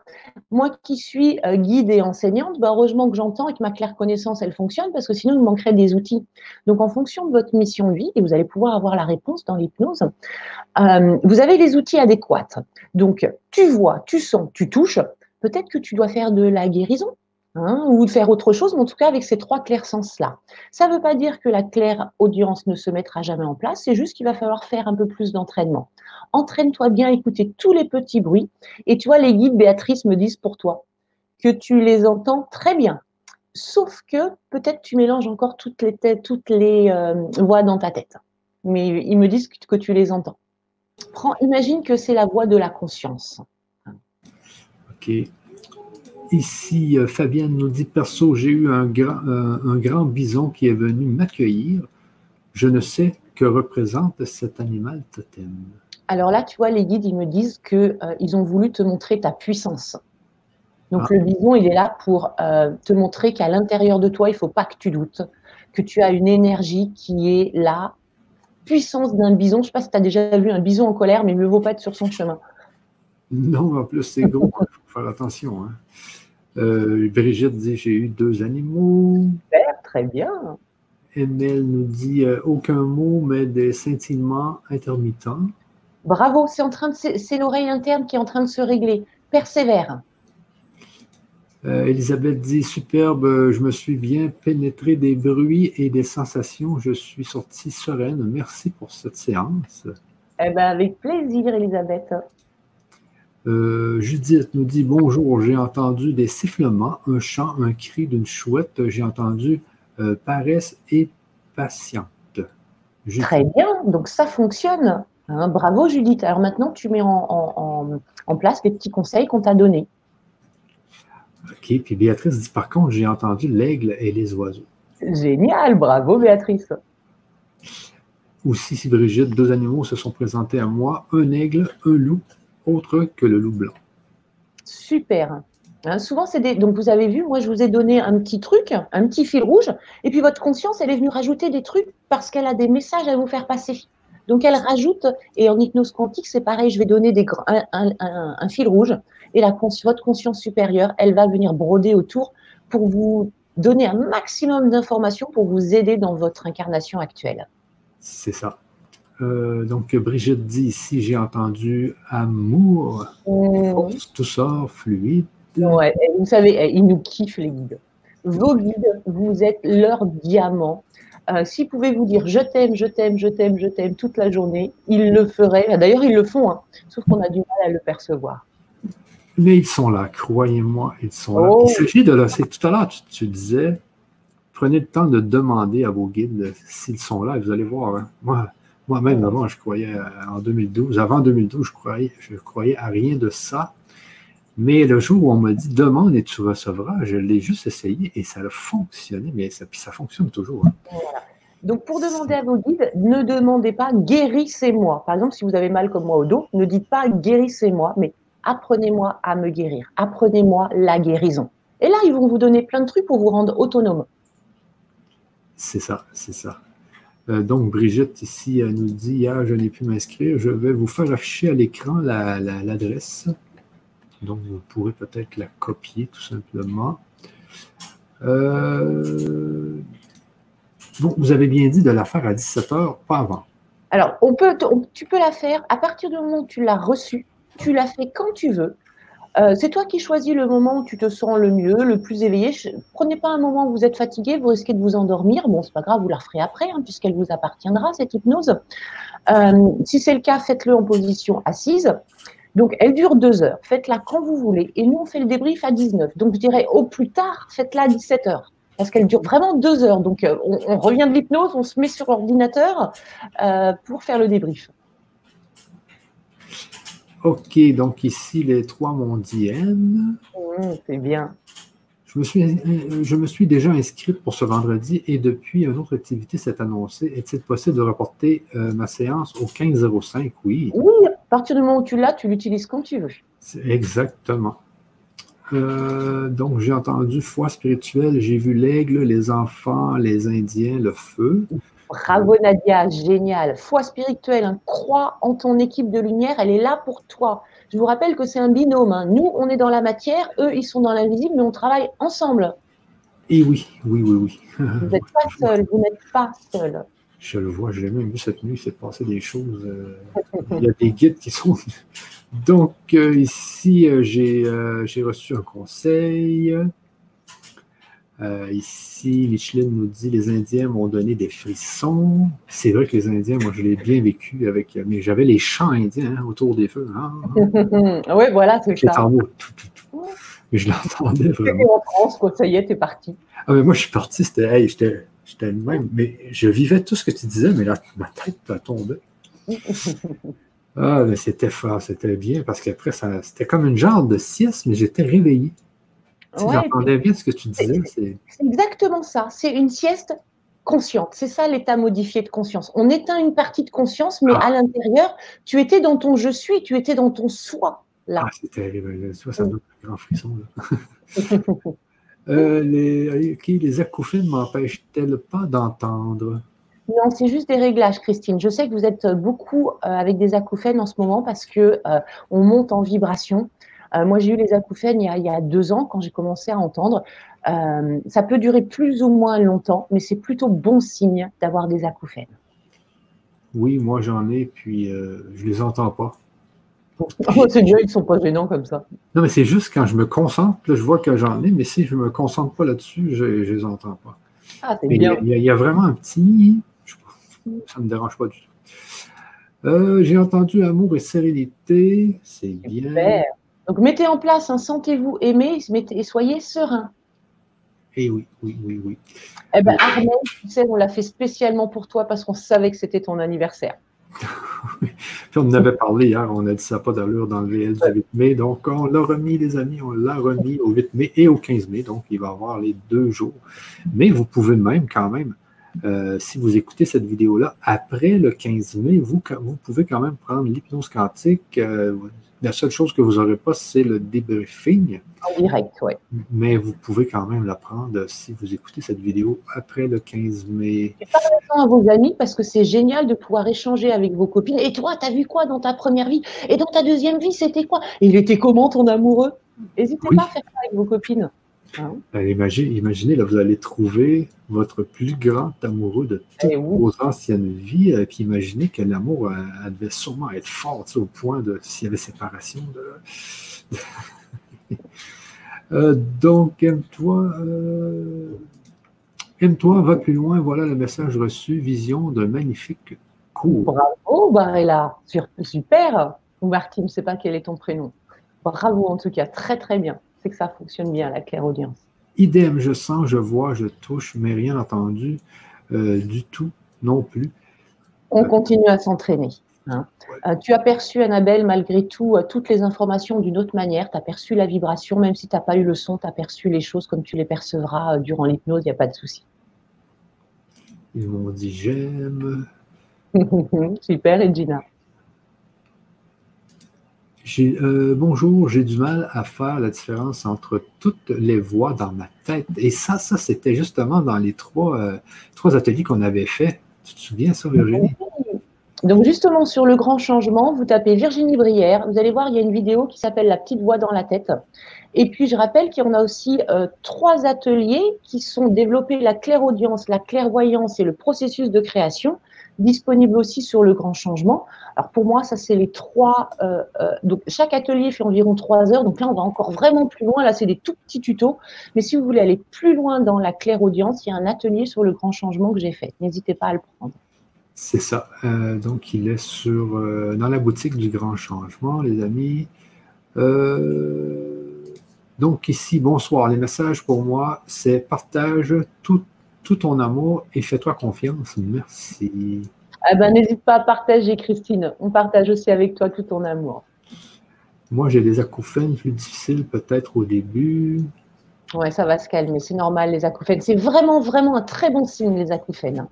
Moi qui suis euh, guide et enseignante, bah, heureusement que j'entends et que ma claire connaissance, elle fonctionne parce que sinon, il manquerait des outils. Donc, en fonction de votre mission de vie, et vous allez pouvoir avoir la réponse dans l'hypnose, euh, vous avez les outils adéquats. Donc, tu vois, tu sens, tu touches. Peut-être que tu dois faire de la guérison, Hein, ou de faire autre chose, mais en tout cas avec ces trois clairs sens-là. Ça ne veut pas dire que la claire audience ne se mettra jamais en place, c'est juste qu'il va falloir faire un peu plus d'entraînement. Entraîne-toi bien, écouter tous les petits bruits, et tu vois, les guides, Béatrice, me disent pour toi que tu les entends très bien, sauf que peut-être tu mélanges encore toutes les, têtes, toutes les euh, voix dans ta tête, mais ils me disent que, tu les entends. Prends, imagine que c'est la voix de la conscience. Ok. Ici, euh, Fabienne nous dit Perso, j'ai eu un grand, euh, un grand bison qui est venu m'accueillir. Je ne sais que représente cet animal totem. Alors là, tu vois, les guides, ils me disent qu'ils euh, ont voulu te montrer ta puissance. Donc ah. le bison, il est là pour te montrer qu'à l'intérieur de toi, il ne faut pas que tu doutes, que tu as une énergie qui est là. Puissance d'un bison. Je ne sais pas si tu as déjà vu un bison en colère, mais il ne vaut pas être sur son chemin. Non, en plus, c'est gros, il faut faire attention. Hein. Euh, Brigitte dit J'ai eu deux animaux. Super, très bien. Emile nous dit euh, Aucun mot, mais des scintillements intermittents. Bravo, c'est en train de, c'est l'oreille interne qui est en train de se régler. Persévère. Euh, Elisabeth dit Superbe, je me suis bien pénétré des bruits et des sensations. Je suis sortie sereine. Merci pour cette séance. Eh ben, avec plaisir, Elisabeth. Euh, Judith nous dit Bonjour, j'ai entendu des sifflements, un chant, un cri d'une chouette. J'ai entendu euh, paresse et patiente. Très bien, donc ça fonctionne. Hein. bravo Judith. Alors maintenant, tu mets en, place les petits conseils qu'on t'a donnés. OK, puis Béatrice dit Par contre, j'ai entendu l'aigle et les oiseaux. Génial, bravo Béatrice. Aussi, si Brigitte, deux animaux se sont présentés à moi, un aigle, un loup autre que le loup blanc. Super. Hein, souvent, c'est des. Donc, vous avez vu, moi, je vous ai donné un petit truc, un petit fil rouge, et puis votre conscience, elle est venue rajouter des trucs parce qu'elle a des messages à vous faire passer. Donc, elle rajoute, et en hypnose quantique, c'est pareil, je vais donner des, un, fil rouge, et la, votre conscience supérieure, elle va venir broder autour pour vous donner un maximum d'informations pour vous aider dans votre incarnation actuelle. C'est ça. Euh, donc, Brigitte dit ici, j'ai entendu amour, mmh. tout ça, fluide. Ouais, vous savez, ils nous kiffent les guides. Vos guides, vous êtes leur diamant. Euh, S'ils pouvaient vous dire je t'aime, je t'aime, je t'aime, je t'aime toute la journée, ils le feraient. D'ailleurs, ils le font, hein. sauf qu'on a du mal à le percevoir. Mais ils sont là, croyez-moi, ils sont là. Oh. Il s'agit de là, c'est tout à l'heure, tu, disais, prenez le temps de demander à vos guides s'ils sont là, et vous allez voir. Hein. Moi, moi-même, avant, je croyais euh, en 2012. Avant 2012, je croyais, je croyais à rien de ça. Mais le jour où on m'a dit demande et tu recevras, je l'ai juste essayé et ça a fonctionné. Mais ça, ça fonctionne toujours. Hein. Donc, pour demander à vos guides, ne demandez pas guérissez-moi. Par exemple, si vous avez mal comme moi au dos, ne dites pas guérissez-moi, mais apprenez-moi à me guérir. Apprenez-moi la guérison. Et là, ils vont vous donner plein de trucs pour vous rendre autonome. C'est ça, c'est ça. Euh, donc, Brigitte, ici, nous dit Ah, je n'ai pu m'inscrire. Je vais vous faire afficher à l'écran l'adresse. donc, vous pourrez peut-être la copier tout simplement. Euh, bon, vous avez bien dit de la faire à 17h, pas avant. Alors, on peut, tu peux la faire à partir du moment où tu l'as reçue. Tu la fais quand tu veux. Euh, c'est toi qui choisis le moment où tu te sens le mieux, le plus éveillé. Prenez pas un moment où vous êtes fatigué, vous risquez de vous endormir. Bon, c'est pas grave, vous la referez après, hein, puisqu'elle vous appartiendra, cette hypnose. Euh, si c'est le cas, faites-le en position assise. Donc, elle dure deux heures. Faites-la quand vous voulez. Et nous, on fait le débrief à 19. Donc, je dirais au plus tard, faites-la à 17 heures. Parce qu'elle dure vraiment deux heures. Donc, euh, on, revient de l'hypnose, on se met sur l'ordinateur pour faire le débrief. Ok, donc ici les trois mondiennes. Mmh, c'est bien. Je me, suis, euh, je me suis déjà inscrite pour ce vendredi et depuis, une autre activité s'est annoncée. Est-il possible de reporter euh, ma séance au 15.05? Oui. Oui, à partir du moment où tu l'as, tu l'utilises quand tu veux. Exactement. Euh, donc, j'ai entendu foi spirituelle, j'ai vu l'aigle, les enfants, les Indiens, le feu. Bravo Nadia, génial. Foi spirituelle, hein. crois en ton équipe de lumière, elle est là pour toi. Je vous rappelle que c'est un binôme. Hein. Nous, on est dans la matière, eux, ils sont dans l'invisible, mais on travaille ensemble. Et oui, oui, oui, oui. Vous n'êtes pas seul, vous n'êtes pas seul. Je le vois, je l'ai même vu cette nuit, il s'est passé des choses. Euh, il y a des guides qui sont. Donc, euh, ici, euh, j'ai reçu un conseil. Euh, ici, Micheline nous dit les Indiens m'ont donné des frissons. C'est vrai que les Indiens, moi, je l'ai bien vécu avec. Mais j'avais les chants indiens hein, autour des feux. Hein. oui, voilà, c'est ça. Mais je l'entendais vraiment. en France, quoi, ça y est, t'es parti. Ah, mais moi, je suis parti, c'était. Hey, j'étais le même. Mais je vivais tout ce que tu disais, mais là, ma tête tombait. ah, mais c'était fort, c'était bien, parce qu'après, c'était comme une genre de sieste, mais j'étais réveillé. Tu j'entendais bien ce que tu disais. C'est exactement ça. C'est une sieste consciente. C'est ça l'état modifié de conscience. On éteint une partie de conscience, mais ah. à l'intérieur, tu étais dans ton je suis, tu étais dans ton soi. Là. Ah, c'est terrible. ça donne un grand frisson. euh, les, les acouphènes m'empêchent-elles pas d'entendre? Non, c'est juste des réglages, Christine. Je sais que vous êtes beaucoup euh, avec des acouphènes en ce moment parce que euh, on monte en vibration. Euh, moi, j'ai eu les acouphènes il y a, deux ans quand j'ai commencé à entendre. Euh, ça peut durer plus ou moins longtemps, mais c'est plutôt bon signe d'avoir des acouphènes. Oui, moi j'en ai, puis euh, je les entends pas. c'est bien, ils ne sont pas gênants comme ça. Non, mais c'est juste quand je me concentre, je vois que j'en ai, mais si je ne me concentre pas là-dessus, je ne les entends pas. Ah, c'est bien. Il y, a vraiment un petit. Ça ne me dérange pas du tout. j'ai entendu amour et sérénité, c'est bien. Donc mettez en place un sentez-vous aimé et soyez serein. Et eh oui, oui, oui, oui. Eh bien, Armel, tu sais, on l'a fait spécialement pour toi parce qu'on savait que c'était ton anniversaire. Puis on en avait parlé hier, on a dit ça pas d'allure dans le VL du 8 mai. Donc, on l'a remis, les amis, on l'a remis au 8 mai et au 15 mai. Donc, il va y avoir les deux jours. Mais vous pouvez même, quand même, euh, si vous écoutez cette vidéo-là, après le 15 mai, vous, vous pouvez quand même prendre l'hypnose quantique. Euh, la seule chose que vous n'aurez pas, c'est le débriefing. En direct, oui. Mais vous pouvez quand même l'apprendre si vous écoutez cette vidéo après le 15 mai. Et parlez à vos amis parce que c'est génial de pouvoir échanger avec vos copines. Et toi, tu as vu quoi dans ta première vie? Et dans ta deuxième vie, c'était quoi? Il était comment ton amoureux? N'hésitez pas à faire ça avec vos copines. Hein? Ben, imaginez, là, vous allez trouver votre plus grand amoureux de toutes vos anciennes vies, et puis imaginez que l'amour devait sûrement être fort au point de s'il y avait séparation. De... Euh, donc, aime-toi. Euh, aime-toi, va plus loin. Voilà le message reçu. Vision d'un magnifique cours. Bravo, Barella. Super. Martine, je ne sais pas quel est ton prénom. Bravo en tout cas. Très, très bien c'est que ça fonctionne bien, la claire audience. Idem, je sens, je vois, je touche, mais rien entendu euh, du tout non plus. On continue à s'entraîner. Hein. Euh, tu as perçu, Annabelle, malgré tout, euh, toutes les informations d'une autre manière. Tu as perçu la vibration, même si tu n'as pas eu le son, tu as perçu les choses comme tu les percevras durant l'hypnose, il n'y a pas de souci. Ils m'ont dit j'aime. Super, Regina. Euh, bonjour, j'ai du mal à faire la différence entre toutes les voix dans ma tête. Et ça, ça, c'était justement dans les trois, euh, trois ateliers qu'on avait fait. Tu te souviens ça, Virginie? Donc, justement, sur le grand changement, vous tapez Virginie Brière. Vous allez voir, il y a une vidéo qui s'appelle La petite voix dans la tête. Et puis, je rappelle qu'il en a aussi euh, trois ateliers qui sont développés la clairaudience, la clairvoyance et le processus de création disponible aussi sur le grand changement. Alors pour moi, ça c'est les trois. Euh, euh, donc chaque atelier fait environ trois heures. Donc là, on va encore vraiment plus loin. Là, c'est des tout petits tutos. Mais si vous voulez aller plus loin dans la claire audience, il y a un atelier sur le grand changement que j'ai fait. N'hésitez pas à le prendre. C'est ça. Euh, donc il est sur dans la boutique du grand changement, les amis. donc ici, bonsoir. Les messages pour moi, c'est partage tout tout ton amour et fais-toi confiance. Merci. Eh ben, n'hésite pas à partager, Christine. On partage aussi avec toi tout ton amour. Moi, j'ai des acouphènes plus difficiles peut-être au début. Ouais, ça va se calmer. C'est normal, les acouphènes. C'est vraiment, vraiment un très bon signe, les acouphènes.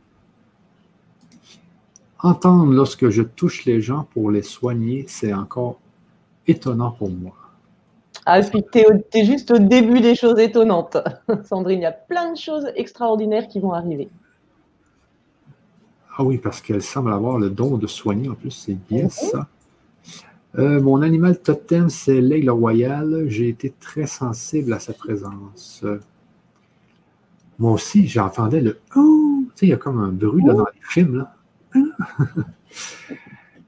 Entendre lorsque je touche les gens pour les soigner, c'est encore étonnant pour moi. Ah, puis tu es, juste au début des choses étonnantes. Sandrine, il y a plein de choses extraordinaires qui vont arriver. Ah oui, parce qu'elle semble avoir le don de soigner en plus, c'est bien ça. Euh, mon animal totem, c'est l'aigle royal. J'ai été très sensible à sa présence. Moi aussi, j'entendais le oh, tu sais, il y a comme un bruit dans les films. Là.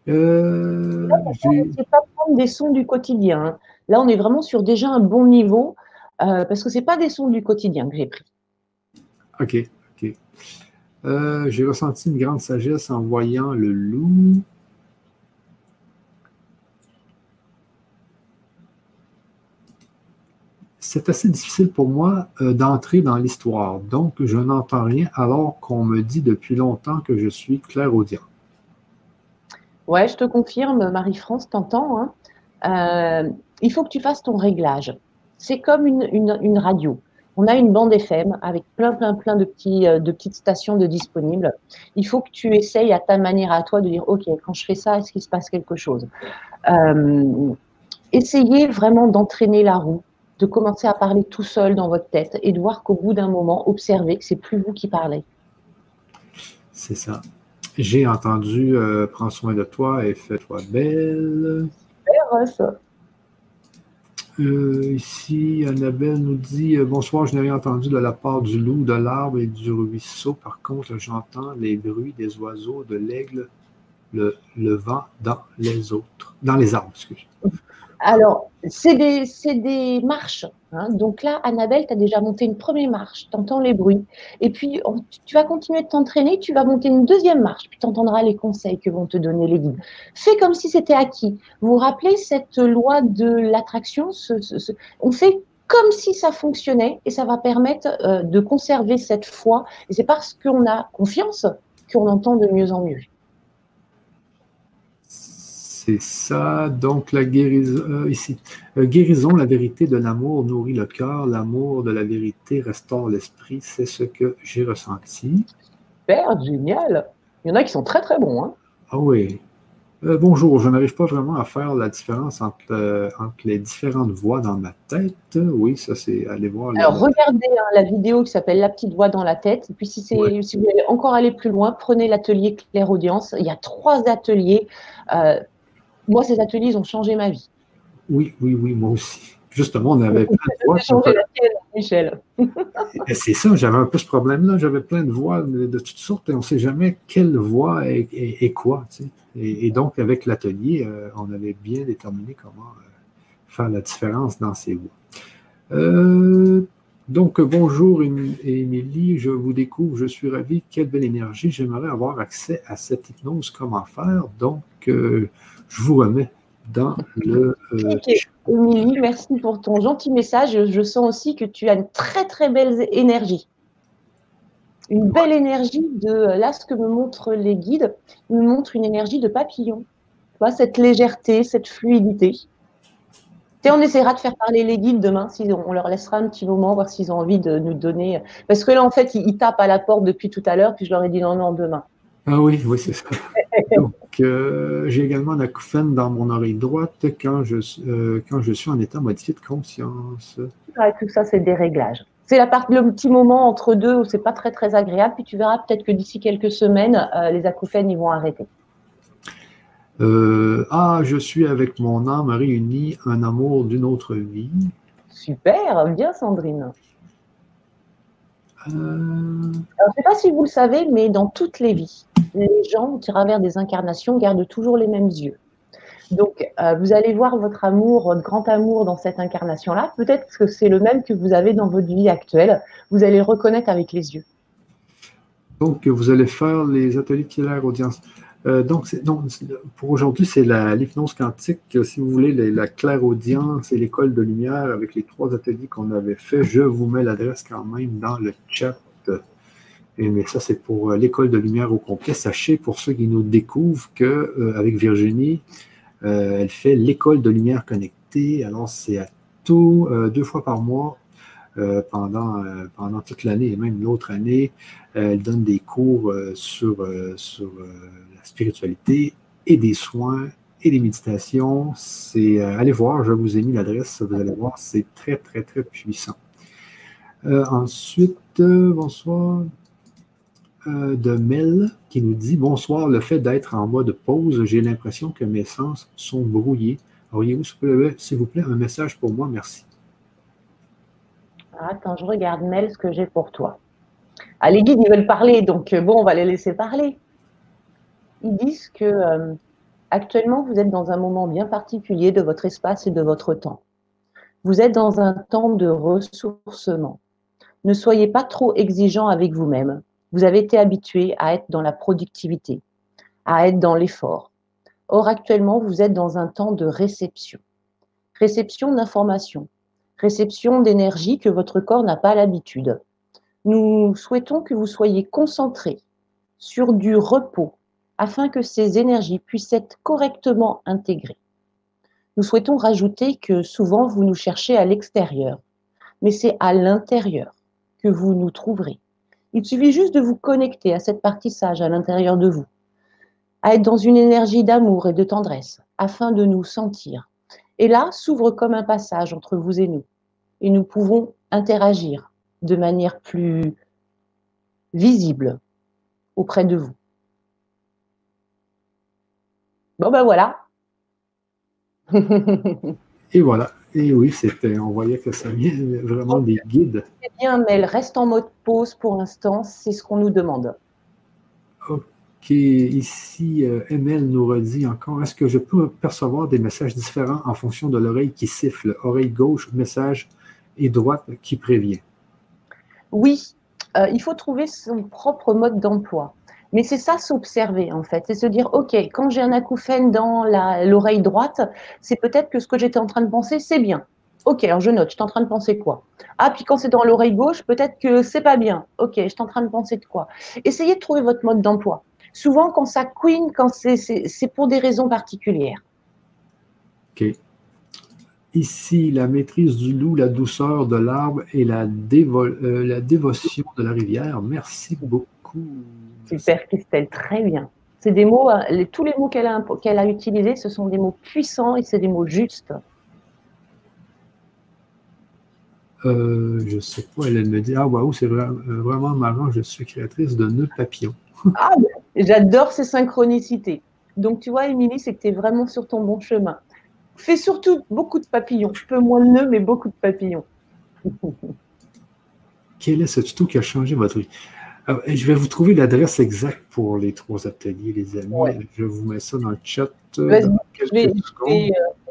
euh, pas prendre des sons du quotidien. Là, on est vraiment sur déjà un bon niveau euh, parce que ce n'est pas des sons du quotidien que j'ai pris. OK, OK. Euh, j'ai ressenti une grande sagesse en voyant le loup. C'est assez difficile pour moi euh, d'entrer dans l'histoire, donc je n'entends rien alors qu'on me dit depuis longtemps que je suis clairaudient. Ouais, je te confirme, Marie-France, t'entends. Hein il faut que tu fasses ton réglage. C'est comme une, radio. On a une bande FM avec plein, plein, plein de, petits, euh, de petites stations de disponibles. Il faut que tu essayes à ta manière à toi de dire, OK, quand je fais ça, est-ce qu'il se passe quelque chose? Euh, Essayez vraiment d'entraîner la roue, de commencer à parler tout seul dans votre tête et de voir qu'au bout d'un moment, observez que c'est plus vous qui parlez. C'est ça. J'ai entendu euh, Prends soin de toi et fais-toi belle. Ça. Ici, Annabelle nous dit euh, Bonsoir, je n'ai rien entendu de la part du loup, de l'arbre et du ruisseau. Par contre, j'entends les bruits des oiseaux, de l'aigle, le, vent dans les autres, dans les arbres. Alors, c'est des, des, marches. Hein. Donc là, Annabelle, tu as déjà monté une première marche, tu entends les bruits. Et puis, tu vas continuer de t'entraîner, tu vas monter une deuxième marche, puis tu entendras les conseils que vont te donner les guides. Fais comme si c'était acquis. Vous vous rappelez cette loi de l'attraction On fait comme si ça fonctionnait et ça va permettre euh, de conserver cette foi. Et c'est parce qu'on a confiance qu'on entend de mieux en mieux. C'est ça. Donc, la guérison, euh, ici. Euh, guérison, la vérité de l'amour nourrit le cœur. L'amour de la vérité restaure l'esprit. C'est ce que j'ai ressenti. Super, génial. Il y en a qui sont très, très bons. Hein. Ah oui. Euh, bonjour, je n'arrive pas vraiment à faire la différence entre, entre, les différentes voix dans ma tête. Oui, ça c'est aller voir. Alors regardez hein, la vidéo qui s'appelle La petite voix dans la tête. Et puis si, si vous voulez encore aller plus loin, prenez l'atelier Claire Audience. Il y a trois ateliers moi, ces ateliers ont changé ma vie. Oui, oui, oui, moi aussi. Justement, on avait plein de voix. changé la tienne, Michel. c'est ça, j'avais un peu ce problème-là. J'avais plein de voix de toutes sortes et on ne sait jamais quelle voix est, quoi. et, donc, avec l'atelier, euh, on avait bien déterminé comment euh, faire la différence dans ces voix. Euh, donc, bonjour Émilie, je vous découvre, je suis ravi, quelle belle énergie. J'aimerais avoir accès à cette hypnose, comment faire? Donc, je vous remets dans le. Euh, merci pour ton gentil message. Je sens aussi que tu as une très très belle énergie. Une belle énergie de. Là, ce que me montrent les guides, me montre une énergie de papillon. Tu vois, cette légèreté, cette fluidité. Et on essaiera de faire parler les guides demain, si on leur laissera un petit moment, voir s'ils ont envie de nous donner. Parce que là, en fait, ils tapent à la porte depuis tout à l'heure, puis je leur ai dit non, non, demain. Ah oui, oui, c'est ça. Donc, euh, j'ai également la couffaine dans mon oreille droite quand je, euh, quand je suis en état modifié de conscience. tout ça, c'est des réglages. C'est la part, le petit moment entre deux où c'est pas très très agréable. Puis tu verras peut-être que d'ici quelques semaines, euh, les acouphènes ils vont arrêter. ah, je suis avec mon âme réunie, un amour d'une autre vie. Super, bien Sandrine. Je ne sais pas si vous le savez, mais dans toutes les vies, les gens, au travers des incarnations, gardent toujours les mêmes yeux. Donc, euh, vous allez voir votre amour, votre grand amour dans cette incarnation-là. Peut-être que c'est le même que vous avez dans votre vie actuelle. Vous allez le reconnaître avec les yeux. Donc, vous allez faire les ateliers clair audience. Euh, donc, pour aujourd'hui, c'est l'hypnose quantique. Si vous voulez, la, claire audience et l'école de lumière avec les trois ateliers qu'on avait fait, je vous mets l'adresse quand même dans le chat. Mais ça, c'est pour euh, l'école de lumière au complet. Sachez, pour ceux qui nous découvrent, qu'avec Virginie, euh, elle fait l'école de lumière connectée. Alors, c'est à tout, euh, deux fois par mois pendant, pendant toute l'année et même l'autre année. elle donne des cours sur, la spiritualité et des soins et des méditations. C'est allez voir, je vous ai mis l'adresse, vous allez voir, c'est très, très, très puissant. ensuite, bonsoir. Euh, de Mel qui nous dit Bonsoir, le fait d'être en mode pause, j'ai l'impression que mes sens sont brouillés. Auriez-vous, s'il vous plaît, un message pour moi? Merci. Attends, je regarde Mel ce que j'ai pour toi. Ah, les guides, ils veulent parler, donc euh, bon, on va les laisser parler. Ils disent que euh, actuellement, vous êtes dans un moment bien particulier de votre espace et de votre temps. Vous êtes dans un temps de ressourcement. Ne soyez pas trop exigeant avec vous-même. Vous avez été habitué à être dans la productivité, à être dans l'effort. Or, actuellement, vous êtes dans un temps de réception. Réception d'informations, réception d'énergie que votre corps n'a pas l'habitude. Nous souhaitons que vous soyez concentré sur du repos afin que ces énergies puissent être correctement intégrées. Nous souhaitons rajouter que souvent vous nous cherchez à l'extérieur, mais c'est à l'intérieur que vous nous trouverez. Il suffit juste de vous connecter à cette partie sage à l'intérieur de vous, à être dans une énergie d'amour et de tendresse, afin de nous sentir. Et là s'ouvre comme un passage entre vous et nous. Et nous pouvons interagir de manière plus visible auprès de vous. Bon ben voilà. et voilà. Et oui, c'était, on voyait que ça vient vraiment des guides. C'est bien, mais elle reste en mode pause pour l'instant, c'est ce qu'on nous demande. Ok, ici, euh, ML nous redit encore, est-ce que je peux percevoir des messages différents en fonction de l'oreille qui siffle, oreille gauche, message, et droite qui prévient? Oui, euh, il faut trouver son propre mode d'emploi. Mais c'est ça s'observer en fait, c'est se dire ok, quand j'ai un acouphène dans l'oreille droite, c'est peut-être que ce que j'étais en train de penser, c'est bien. Ok, alors je note, je suis en train de penser quoi? Ah, puis quand c'est dans l'oreille gauche, peut-être que c'est pas bien. Ok, je suis en train de penser de quoi? Essayez de trouver votre mode d'emploi. Souvent, quand ça queen, quand c'est pour des raisons particulières. Ok. Ici, la maîtrise du loup, la douceur de l'arbre et la, euh, la dévotion de la rivière. Merci beaucoup. Super, Christelle, très bien. C'est des mots, euh, tous les mots qu'elle a, qu'elle a utilisés, ce sont des mots puissants et c'est des mots justes. Euh, je sais pas, elle, me dit Ah, waouh, c'est euh, vraiment marrant, je suis créatrice de nœuds papillons. ah, j'adore ces synchronicités. Donc, tu vois, Émilie, c'est que tu es vraiment sur ton bon chemin. Fais surtout beaucoup de papillons. Peu moins de nœuds, mais beaucoup de papillons. Quel est ce tuto qui a changé votre vie? Je vais vous trouver l'adresse exacte pour les trois ateliers, les amis. Je vous mets ça dans le chat. Euh, je vais, euh,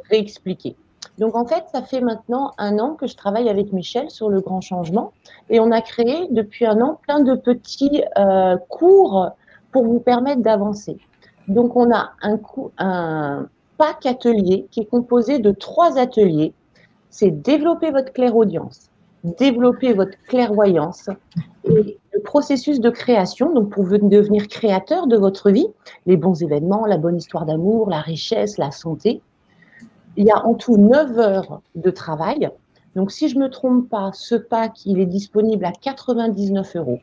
réexpliquer. Donc en fait, ça fait maintenant un an que je travaille avec Michel sur le grand changement et on a créé depuis un an plein de petits euh, cours pour vous permettre d'avancer. Donc on a un, pack atelier qui est composé de trois ateliers. C'est développer votre clairaudience, développer votre clairvoyance et le processus de création, donc pour devenir créateur de votre vie, les bons événements, la bonne histoire d'amour, la richesse, la santé. Il y a en tout 9 heures de travail. Donc si je ne me trompe pas, ce pack, il est disponible à 99 euros.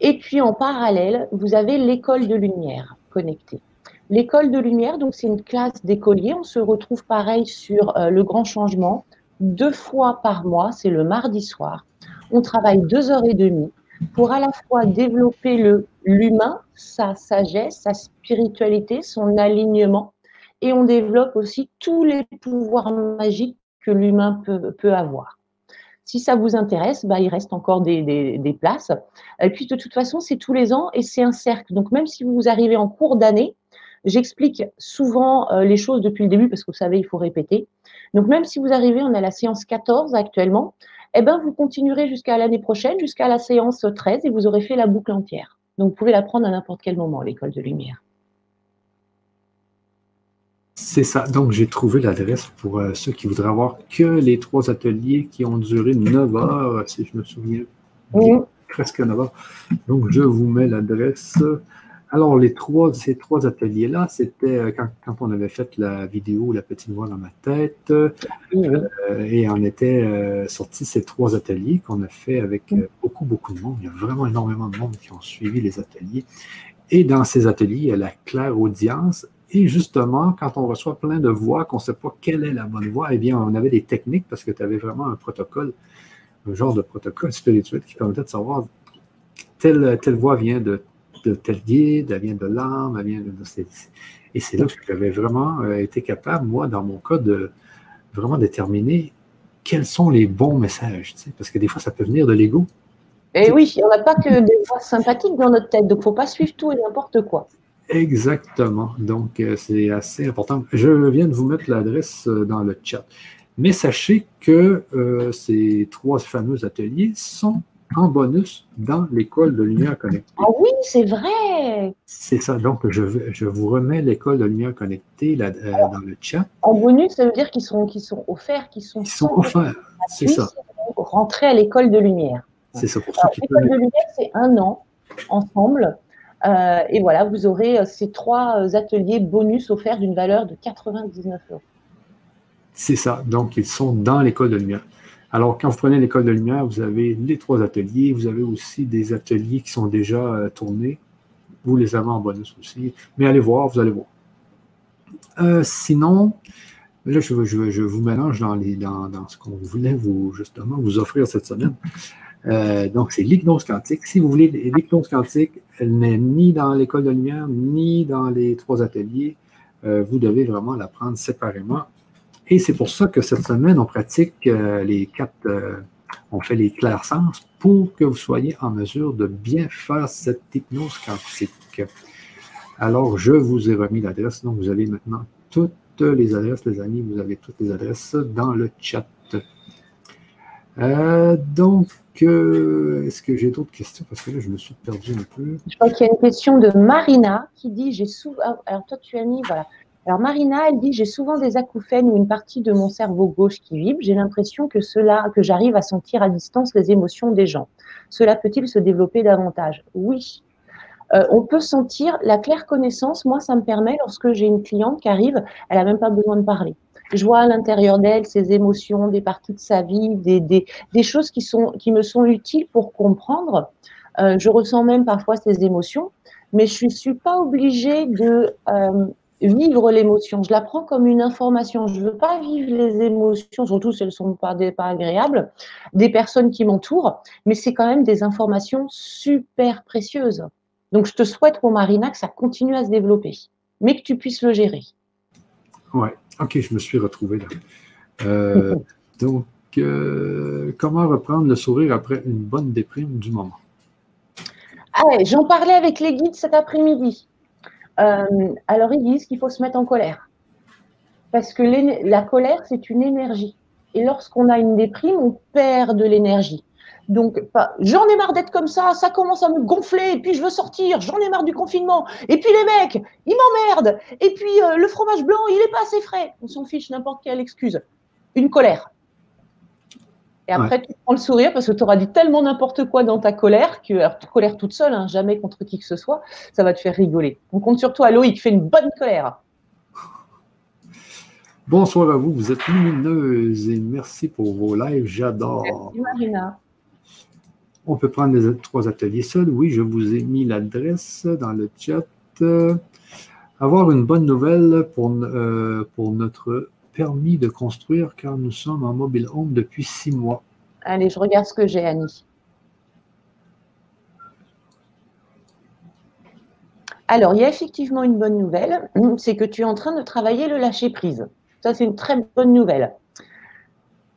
Et puis en parallèle, vous avez l'école de lumière connectée. L'école de lumière, donc c'est une classe d'écoliers. On se retrouve pareil sur euh, le grand changement deux fois par mois, c'est le mardi soir. On travaille deux heures et demie pour à la fois développer le l'humain, sa sagesse, sa spiritualité, son alignement, et on développe aussi tous les pouvoirs magiques que l'humain peut, peut avoir. Si ça vous intéresse, bah, il reste encore des, places. Puis de toute façon, c'est tous les ans et c'est un cercle. Donc même si vous arrivez en cours d'année, j'explique souvent euh, les choses depuis le début parce que vous savez, il faut répéter. Donc même si vous arrivez, on a la séance 14 actuellement, eh ben, vous continuerez jusqu'à l'année prochaine, jusqu'à la séance 13 et vous aurez fait la boucle entière. Donc vous pouvez la prendre à n'importe quel moment, l'école de lumière. C'est ça. Donc, j'ai trouvé l'adresse pour euh, ceux qui voudraient avoir que les trois ateliers qui ont duré 9 heures, si je me souviens presque 9 heures. Donc, je vous mets l'adresse. Alors, les trois, ces trois ateliers-là, c'était euh, quand, on avait fait la vidéo La petite voix dans ma tête, euh, et on était sorti ces trois ateliers qu'on a fait avec beaucoup, beaucoup de monde. Il y a vraiment énormément de monde qui ont suivi les ateliers. Et dans ces ateliers, il y a la claire audience et justement, quand on reçoit plein de voix, qu'on ne sait pas quelle est la bonne voix, eh bien, on avait des techniques parce que tu avais vraiment un protocole, un genre de protocole spirituel qui permettait de savoir telle, voix vient de, tel guide, elle vient de l'âme, elle vient de. Et c'est là que j'avais vraiment euh, été capable, moi, dans mon cas, de vraiment déterminer quels sont les bons messages. parce que des fois, ça peut venir de l'ego. Et eh oui, on n'a pas que des voix sympathiques dans notre tête, donc il ne faut pas suivre tout et n'importe quoi. Exactement. Donc, euh, c'est assez important. Je viens de vous mettre l'adresse euh, dans le chat. Mais sachez que euh, ces trois fameux ateliers sont en bonus dans l'école de lumière connectée. Ah oui, c'est vrai. C'est ça. Donc, je, je vous remets l'école de lumière connectée là, dans le chat. En bonus, ça veut dire qu'ils sont, sont offerts, qu'ils sont, sont offerts. C'est ça. Rentrer à l'école de lumière. C'est ça. Pour l'école de lumière, c'est un an ensemble euh, et voilà, vous aurez euh, ces trois euh, ateliers bonus offerts d'une valeur de 99 euros. C'est ça. Donc, ils sont dans l'école de lumière. Alors, quand vous prenez l'école de lumière, vous avez les trois ateliers. Vous avez aussi des ateliers qui sont déjà tournés. Vous les avez en bonus aussi. Mais allez voir, vous allez voir. sinon, là, je, vous mélange dans, les, dans ce qu'on voulait vous, justement, vous offrir cette semaine. Euh, donc, c'est l'hypnose quantique. Si vous voulez, l'hypnose quantique, elle n'est ni dans l'école de lumière, ni dans les trois ateliers. Euh, vous devez vraiment la prendre séparément. Et c'est pour ça que cette semaine, on pratique euh, les quatre, on fait les sens pour que vous soyez en mesure de bien faire cette hypnose quantique. Alors, je vous ai remis l'adresse. Donc, vous avez maintenant toutes les adresses, les amis. Vous avez toutes les adresses dans le chat. donc, est-ce que j'ai d'autres questions? Parce que là, je me suis perdu un peu. Je crois qu'il y a une question de Marina qui dit J'ai souvent. Ah, dit J'ai souvent des acouphènes ou une partie de mon cerveau gauche qui vibre. J'ai l'impression que, cela, que j'arrive à sentir à distance les émotions des gens. Cela peut-il se développer davantage? Oui. Euh, on peut sentir la claire connaissance. Moi, ça me permet, lorsque j'ai une cliente qui arrive, elle n'a même pas besoin de parler je vois à l'intérieur d'elle ses émotions, des parties de sa vie, des, des, choses qui, sont, qui me sont utiles pour comprendre. Euh, je ressens même parfois ces émotions, mais je ne suis pas obligée de euh, vivre l'émotion. Je la prends comme une information. Je ne veux pas vivre les émotions, surtout si elles ne sont pas, pas agréables, des personnes qui m'entourent, mais c'est quand même des informations super précieuses. Donc, je te souhaite, pour Marina, que ça continue à se développer, mais que tu puisses le gérer. Ouais, ok, je me suis retrouvé là. Euh, donc, euh, comment reprendre le sourire après une bonne déprime du moment? Ah j'en parlais avec les guides cet après-midi. Euh, alors, ils disent qu'il faut se mettre en colère. Parce que la colère, c'est une énergie. Et lorsqu'on a une déprime, on perd de l'énergie. Donc, j'en ai marre d'être comme ça, ça commence à me gonfler, et puis je veux sortir, j'en ai marre du confinement, et puis les mecs, ils m'emmerdent, et puis euh, le fromage blanc, il n'est pas assez frais. On s'en fiche, n'importe quelle excuse. Une colère. Et après, tu prends le sourire parce que tu auras dit tellement n'importe quoi dans ta colère que, alors, colère toute seule, hein, jamais contre qui que ce soit, ça va te faire rigoler. On compte sur toi, Loïc, fais une bonne colère. Bonsoir à vous, vous êtes lumineuse et merci pour vos lives, j'adore. Merci Marina. On peut prendre les trois ateliers seuls. Oui, je vous ai mis l'adresse dans le chat. avoir une bonne nouvelle pour, euh, pour notre permis de construire car nous sommes en mobile home depuis six mois. Allez, je regarde ce que j'ai, Annie. Alors, il y a effectivement une bonne nouvelle, c'est que tu es en train de travailler le lâcher-prise. Ça, c'est une très bonne nouvelle.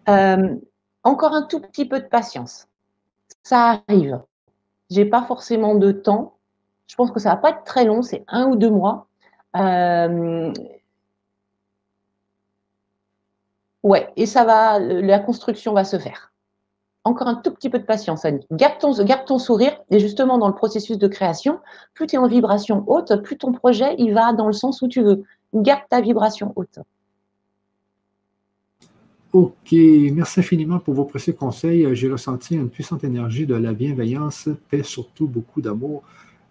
Euh, encore un tout petit peu de patience. Ça arrive. J'ai pas forcément de temps. Je pense que ça va pas être très long, c'est un ou deux mois. Euh, ouais, et ça va, la construction va se faire. Encore un tout petit peu de patience, Annie. Garde ton, sourire. Et justement, dans le processus de création, plus tu es en vibration haute, plus ton projet va dans le sens où tu veux. Garde ta vibration haute. Ok, merci infiniment pour vos précieux conseils. J'ai ressenti une puissante énergie de la bienveillance, paix surtout, beaucoup d'amour.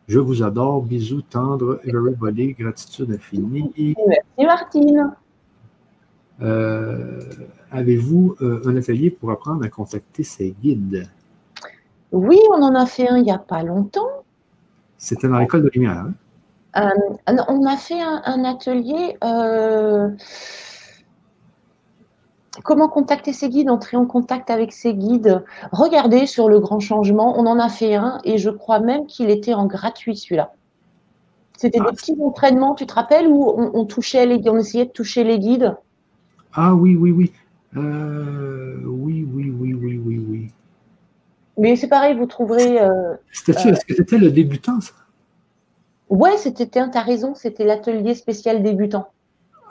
Je vous adore. Bisous tendres, everybody. Gratitude infinie. Merci Martine. Euh, avez-vous euh, un atelier pour apprendre à contacter ses guides? Oui, on en a fait un il n'y a pas longtemps. C'était dans l'école de lumière. Hein? Euh, on a fait un, atelier. Comment contacter ses guides, entrer en contact avec ses guides. Regardez sur le grand changement, on en a fait un et je crois même qu'il était en gratuit celui-là. C'était des ah. petits entraînements, tu te rappelles, où on, touchait les, on essayait de toucher les guides? Ah oui, oui, oui. Euh, oui, oui, oui, oui, oui, oui. Mais c'est pareil, vous trouverez. Euh, Est-ce que c'était le débutant, ça? Ouais, c'était, tu as raison, c'était l'atelier spécial débutant.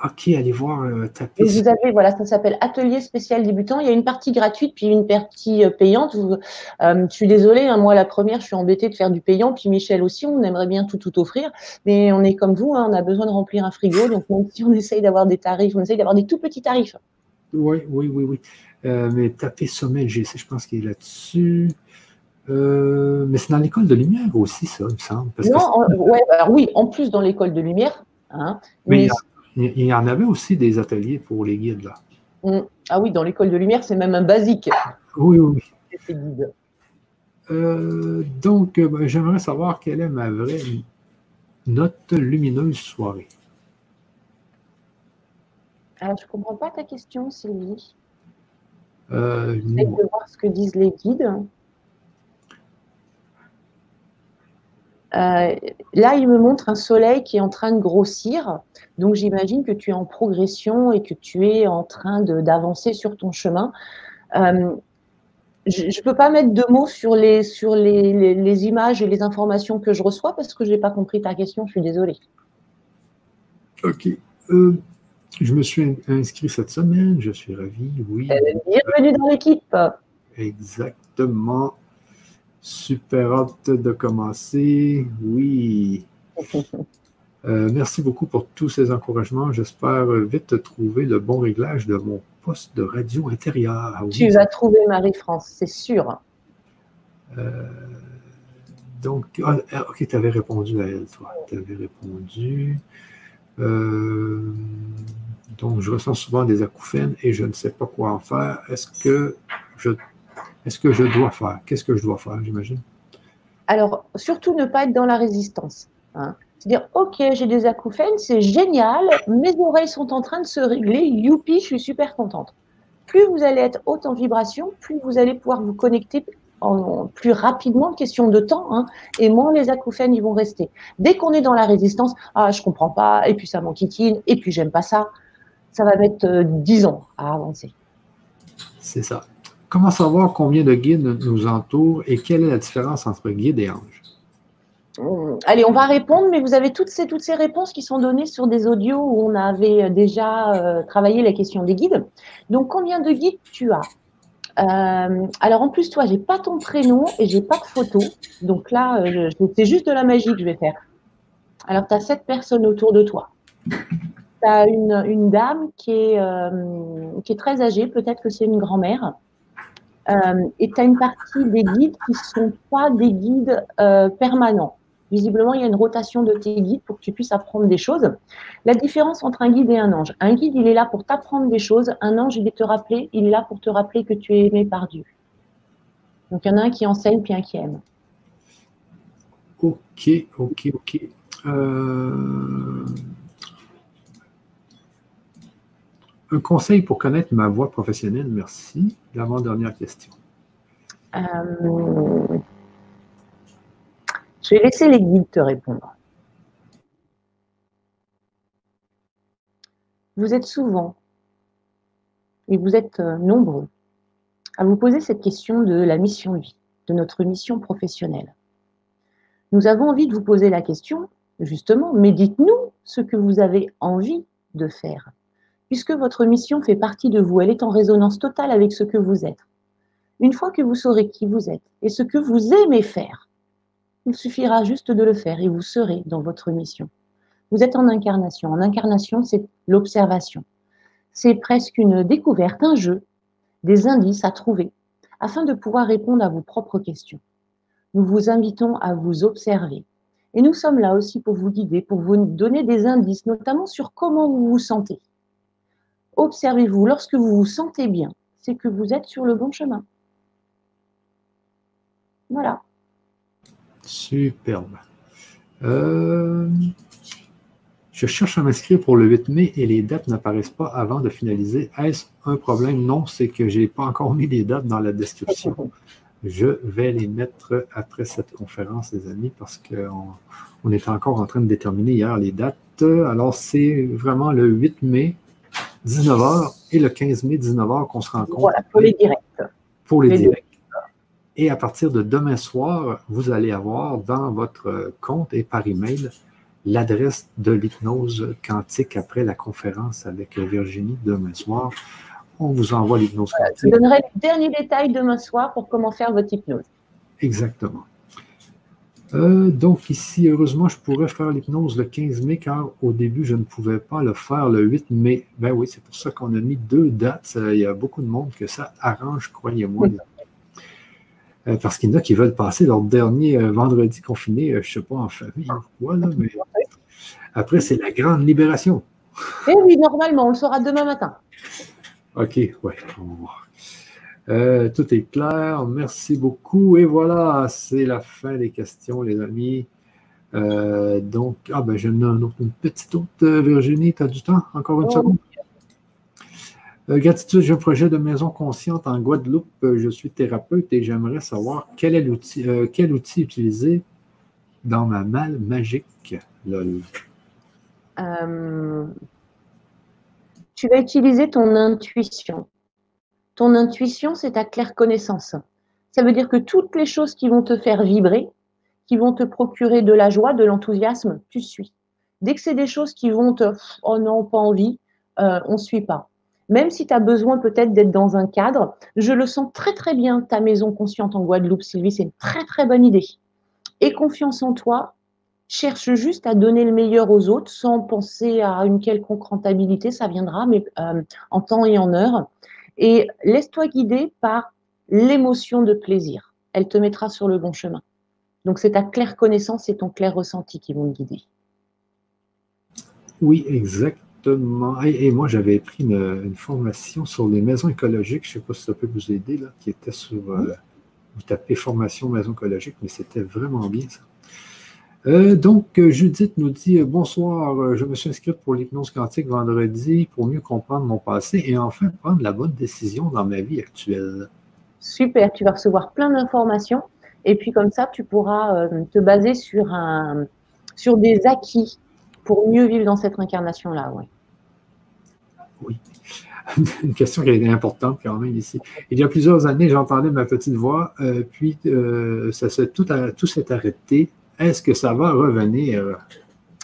Ok, allez voir, euh, taper. vous avez, voilà, ça s'appelle Atelier spécial débutant. Il y a une partie gratuite, puis une partie euh, payante. Euh, je suis désolée, hein, moi la première, je suis embêtée de faire du payant, puis Michel aussi, on aimerait bien tout tout offrir, mais on est comme vous, hein, on a besoin de remplir un frigo, donc même si on essaye d'avoir des tarifs, on essaye d'avoir des tout petits tarifs. Oui, oui, oui, oui. mais taper sommet GC, je pense qu'il est là-dessus. mais c'est dans l'école de lumière aussi, ça, il me semble. non, ouais, alors oui, en plus dans l'école de lumière. Hein, mais, il y en avait aussi des ateliers pour les guides, là. Mm. Ah oui, dans l'école de lumière, c'est même un basique. Oui, oui. Euh, donc, euh, ben, j'aimerais savoir quelle est ma vraie note lumineuse soirée. Alors, je ne comprends pas ta question, Sylvie. Euh, de voir ce que disent les guides. Là, il me montre un soleil qui est en train de grossir. Donc, j'imagine que tu es en progression et que tu es en train d'avancer sur ton chemin. Euh, je ne peux pas mettre de mots sur, les, sur les, les, images et les informations que je reçois parce que je n'ai pas compris ta question. Je suis désolée. OK. Euh, je me suis inscrit cette semaine. Je suis ravi. Oui. bienvenue dans l'équipe. Exactement. Super hâte de commencer. Oui. Euh, merci beaucoup pour tous ces encouragements. J'espère vite trouver le bon réglage de mon poste de radio intérieur. Tu vas trouver Marie-France, c'est sûr. Euh, donc, ah, ah, ok, tu avais répondu à elle, toi. Tu avais répondu. Euh, donc, je ressens souvent des acouphènes et je ne sais pas quoi en faire. Est-ce que je est-ce que je dois faire? Qu'est-ce que je dois faire, j'imagine? Alors, surtout ne pas être dans la résistance. Hein. C'est-à-dire, OK, j'ai des acouphènes, c'est génial, mes oreilles sont en train de se régler, youpi, je suis super contente. Plus vous allez être haute en vibration, plus vous allez pouvoir vous connecter en, plus rapidement, question de temps, hein, et moins les acouphènes ils vont rester. Dès qu'on est dans la résistance, ah, je comprends pas, et puis ça m'enquiquine, et puis j'aime pas ça, ça va mettre euh, dix 10 ans à avancer. C'est ça. Comment savoir combien de guides nous entourent et quelle est la différence entre guide et ange? Hum, allez, on va répondre, mais vous avez toutes ces, réponses qui sont données sur des audios où on avait déjà euh, travaillé la question des guides. Donc, combien de guides tu as? Euh, Alors, en plus, toi, j'ai pas ton prénom et j'ai pas de photo. Donc là, euh, c'est juste de la magie que je vais faire. Alors, tu as sept personnes autour de toi. Tu as une, dame qui est très âgée, peut-être que c'est une grand-mère. Euh, et tu as une partie des guides qui ne sont pas des guides euh, permanents. Visiblement, il y a une rotation de tes guides pour que tu puisses apprendre des choses. La différence entre un guide et un ange. Un guide, il est là pour t'apprendre des choses. Un ange, il est te rappeler, il est là pour te rappeler que tu es aimé par Dieu. Donc, il y en a un qui enseigne puis un qui aime. Ok, ok, ok. Euh, Un conseil pour connaître ma voix professionnelle, merci. L'avant-dernière question. Euh, je vais laisser les guides te répondre. Vous êtes souvent, et vous êtes euh, nombreux, à vous poser cette question de la mission de vie, de notre mission professionnelle. Nous avons envie de vous poser la question, justement, mais dites-nous ce que vous avez envie de faire, puisque votre mission fait partie de vous, elle est en résonance totale avec ce que vous êtes. Une fois que vous saurez qui vous êtes et ce que vous aimez faire, il suffira juste de le faire et vous serez dans votre mission. Vous êtes en incarnation. En incarnation, c'est l'observation. C'est presque une découverte, un jeu, des indices à trouver afin de pouvoir répondre à vos propres questions. Nous vous invitons à vous observer. Et nous sommes là aussi pour vous guider, pour vous donner des indices, notamment sur comment vous vous sentez. Observez-vous. Lorsque vous vous sentez bien, c'est que vous êtes sur le bon chemin. Voilà. Superbe. Euh, je cherche à m'inscrire pour le 8 mai et les dates n'apparaissent pas avant de finaliser. Est-ce un problème? Non, c'est que je n'ai pas encore mis les dates dans la description. Je vais les mettre après cette conférence, les amis, parce qu'on on était encore en train de déterminer hier les dates. Alors, c'est vraiment le 8 mai, 19h, et le 15 mai, 19h qu'on se rencontre. Voilà, pour les directs. Pour les, directs. Et à partir de demain soir, vous allez avoir dans votre compte et par email l'adresse de l'hypnose quantique après la conférence avec Virginie demain soir. On vous envoie l'hypnose quantique. Je donnerai les derniers détails demain soir pour comment faire votre hypnose. Exactement. Euh, donc ici, heureusement, je pourrais faire l'hypnose le 15 mai car au début, je ne pouvais pas le faire le 8 mai. Ben oui, c'est pour ça qu'on a mis deux dates. Il y a beaucoup de monde que ça arrange, croyez-moi. Euh, parce qu'il y en a qui veulent passer leur dernier euh, vendredi confiné, je ne sais pas, en famille ou quoi, là, mais après, c'est la grande libération. Eh oui, normalement, on le saura demain matin. OK, ouais. Euh, tout est clair. Merci beaucoup. Et voilà, c'est la fin des questions, les amis. donc, ah ben, j'en ai une petite autre, Virginie. Tu as du temps? Encore une oh, seconde? Euh, gratitude, j'ai un projet de maison consciente en Guadeloupe. Euh, je suis thérapeute et j'aimerais savoir quel est l'outil, euh, quel outil utiliser dans ma malle magique. tu vas utiliser ton intuition. Ton intuition, c'est ta claire connaissance. Ça veut dire que toutes les choses qui vont te faire vibrer, qui vont te procurer de la joie, de l'enthousiasme, tu suis. Dès que c'est des choses qui vont te oh non, pas envie, on ne suit pas même si tu as besoin peut-être d'être dans un cadre. Je le sens très très bien, ta maison consciente en Guadeloupe, Sylvie, c'est une très très bonne idée. Et confiance en toi, cherche juste à donner le meilleur aux autres sans penser à une quelconque rentabilité, ça viendra, mais euh, en temps et en heure. Et laisse-toi guider par l'émotion de plaisir. Elle te mettra sur le bon chemin. Donc c'est ta claire connaissance et ton clair ressenti qui vont te guider. Oui, exact. Et, moi, j'avais pris une, formation sur les maisons écologiques. Je ne sais pas si ça peut vous aider, là, qui était sur. Euh, vous tapez formation maison écologique, mais c'était vraiment bien ça. Euh, donc, Judith nous dit Bonsoir, je me suis inscrite pour l'hypnose quantique vendredi pour mieux comprendre mon passé et enfin prendre la bonne décision dans ma vie actuelle. Super, tu vas recevoir plein d'informations et puis comme ça, tu pourras euh, te baser sur, un, sur des acquis pour mieux vivre dans cette incarnation-là. Ouais. Oui. Une question qui est importante quand même ici. Il y a plusieurs années, j'entendais ma petite voix, euh, puis euh, ça tout, tout s'est arrêté. Est-ce que ça va revenir?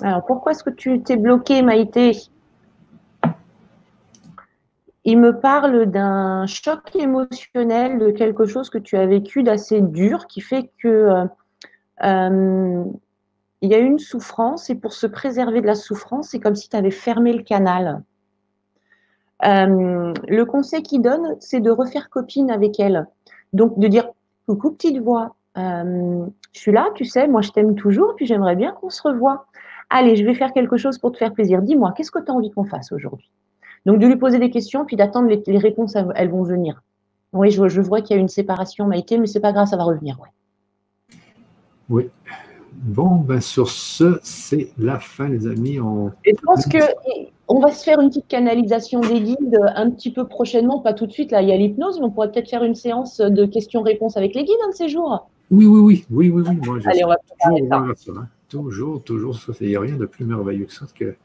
Alors, pourquoi est-ce que tu t'es bloqué, Maïté? Il me parle d'un choc émotionnel, de quelque chose que tu as vécu d'assez dur, qui fait que euh, il y a une souffrance et pour se préserver de la souffrance, c'est comme si tu avais fermé le canal. Euh, le conseil qu'il donne, c'est de refaire copine avec elle. Donc de dire coucou petite voix, euh, je suis là, tu sais, moi je t'aime toujours, puis j'aimerais bien qu'on se revoie. Allez, je vais faire quelque chose pour te faire plaisir. Dis-moi, qu'est-ce que tu as envie qu'on fasse aujourd'hui? Donc de lui poser des questions, puis d'attendre les, réponses, elles vont venir. Oui, je, je vois qu'il y a une séparation, Maïté, mais c'est pas grave, ça va revenir. Ouais. Oui, Bon, ben sur ce, c'est la fin, les amis. On... je pense qu'on va se faire une petite canalisation des guides un petit peu prochainement, pas tout de suite. Là, il y a l'hypnose, mais on pourrait peut-être faire une séance de questions-réponses avec les guides un de ces jours. Oui, oui, oui, oui, oui, oui. Moi, Allez, on va toujours, ça, hein. toujours, toujours, ça. Il n'y a rien de plus merveilleux que ça que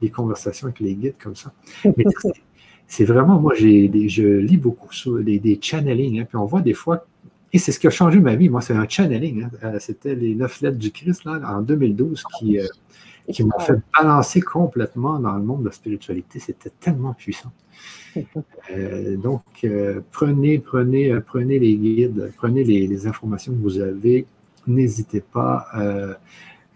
les conversations avec les guides comme ça. Mais c'est vraiment, moi, j'ai, je lis beaucoup sur des, des channeling, hein, puis on voit des fois, et c'est ce qui a changé ma vie, moi, c'est un channeling. Hein. Euh, c'était les neuf lettres du Christ, là, en 2012, qui, euh, qui m'ont fait balancer complètement dans le monde de la spiritualité. C'était tellement puissant. Euh, donc, prenez, prenez, prenez les guides, prenez les, informations que vous avez. N'hésitez pas.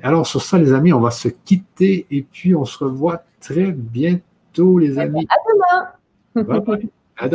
alors, sur ça, les amis, on va se quitter et puis on se revoit très bientôt, les amis. À demain. Bye bye.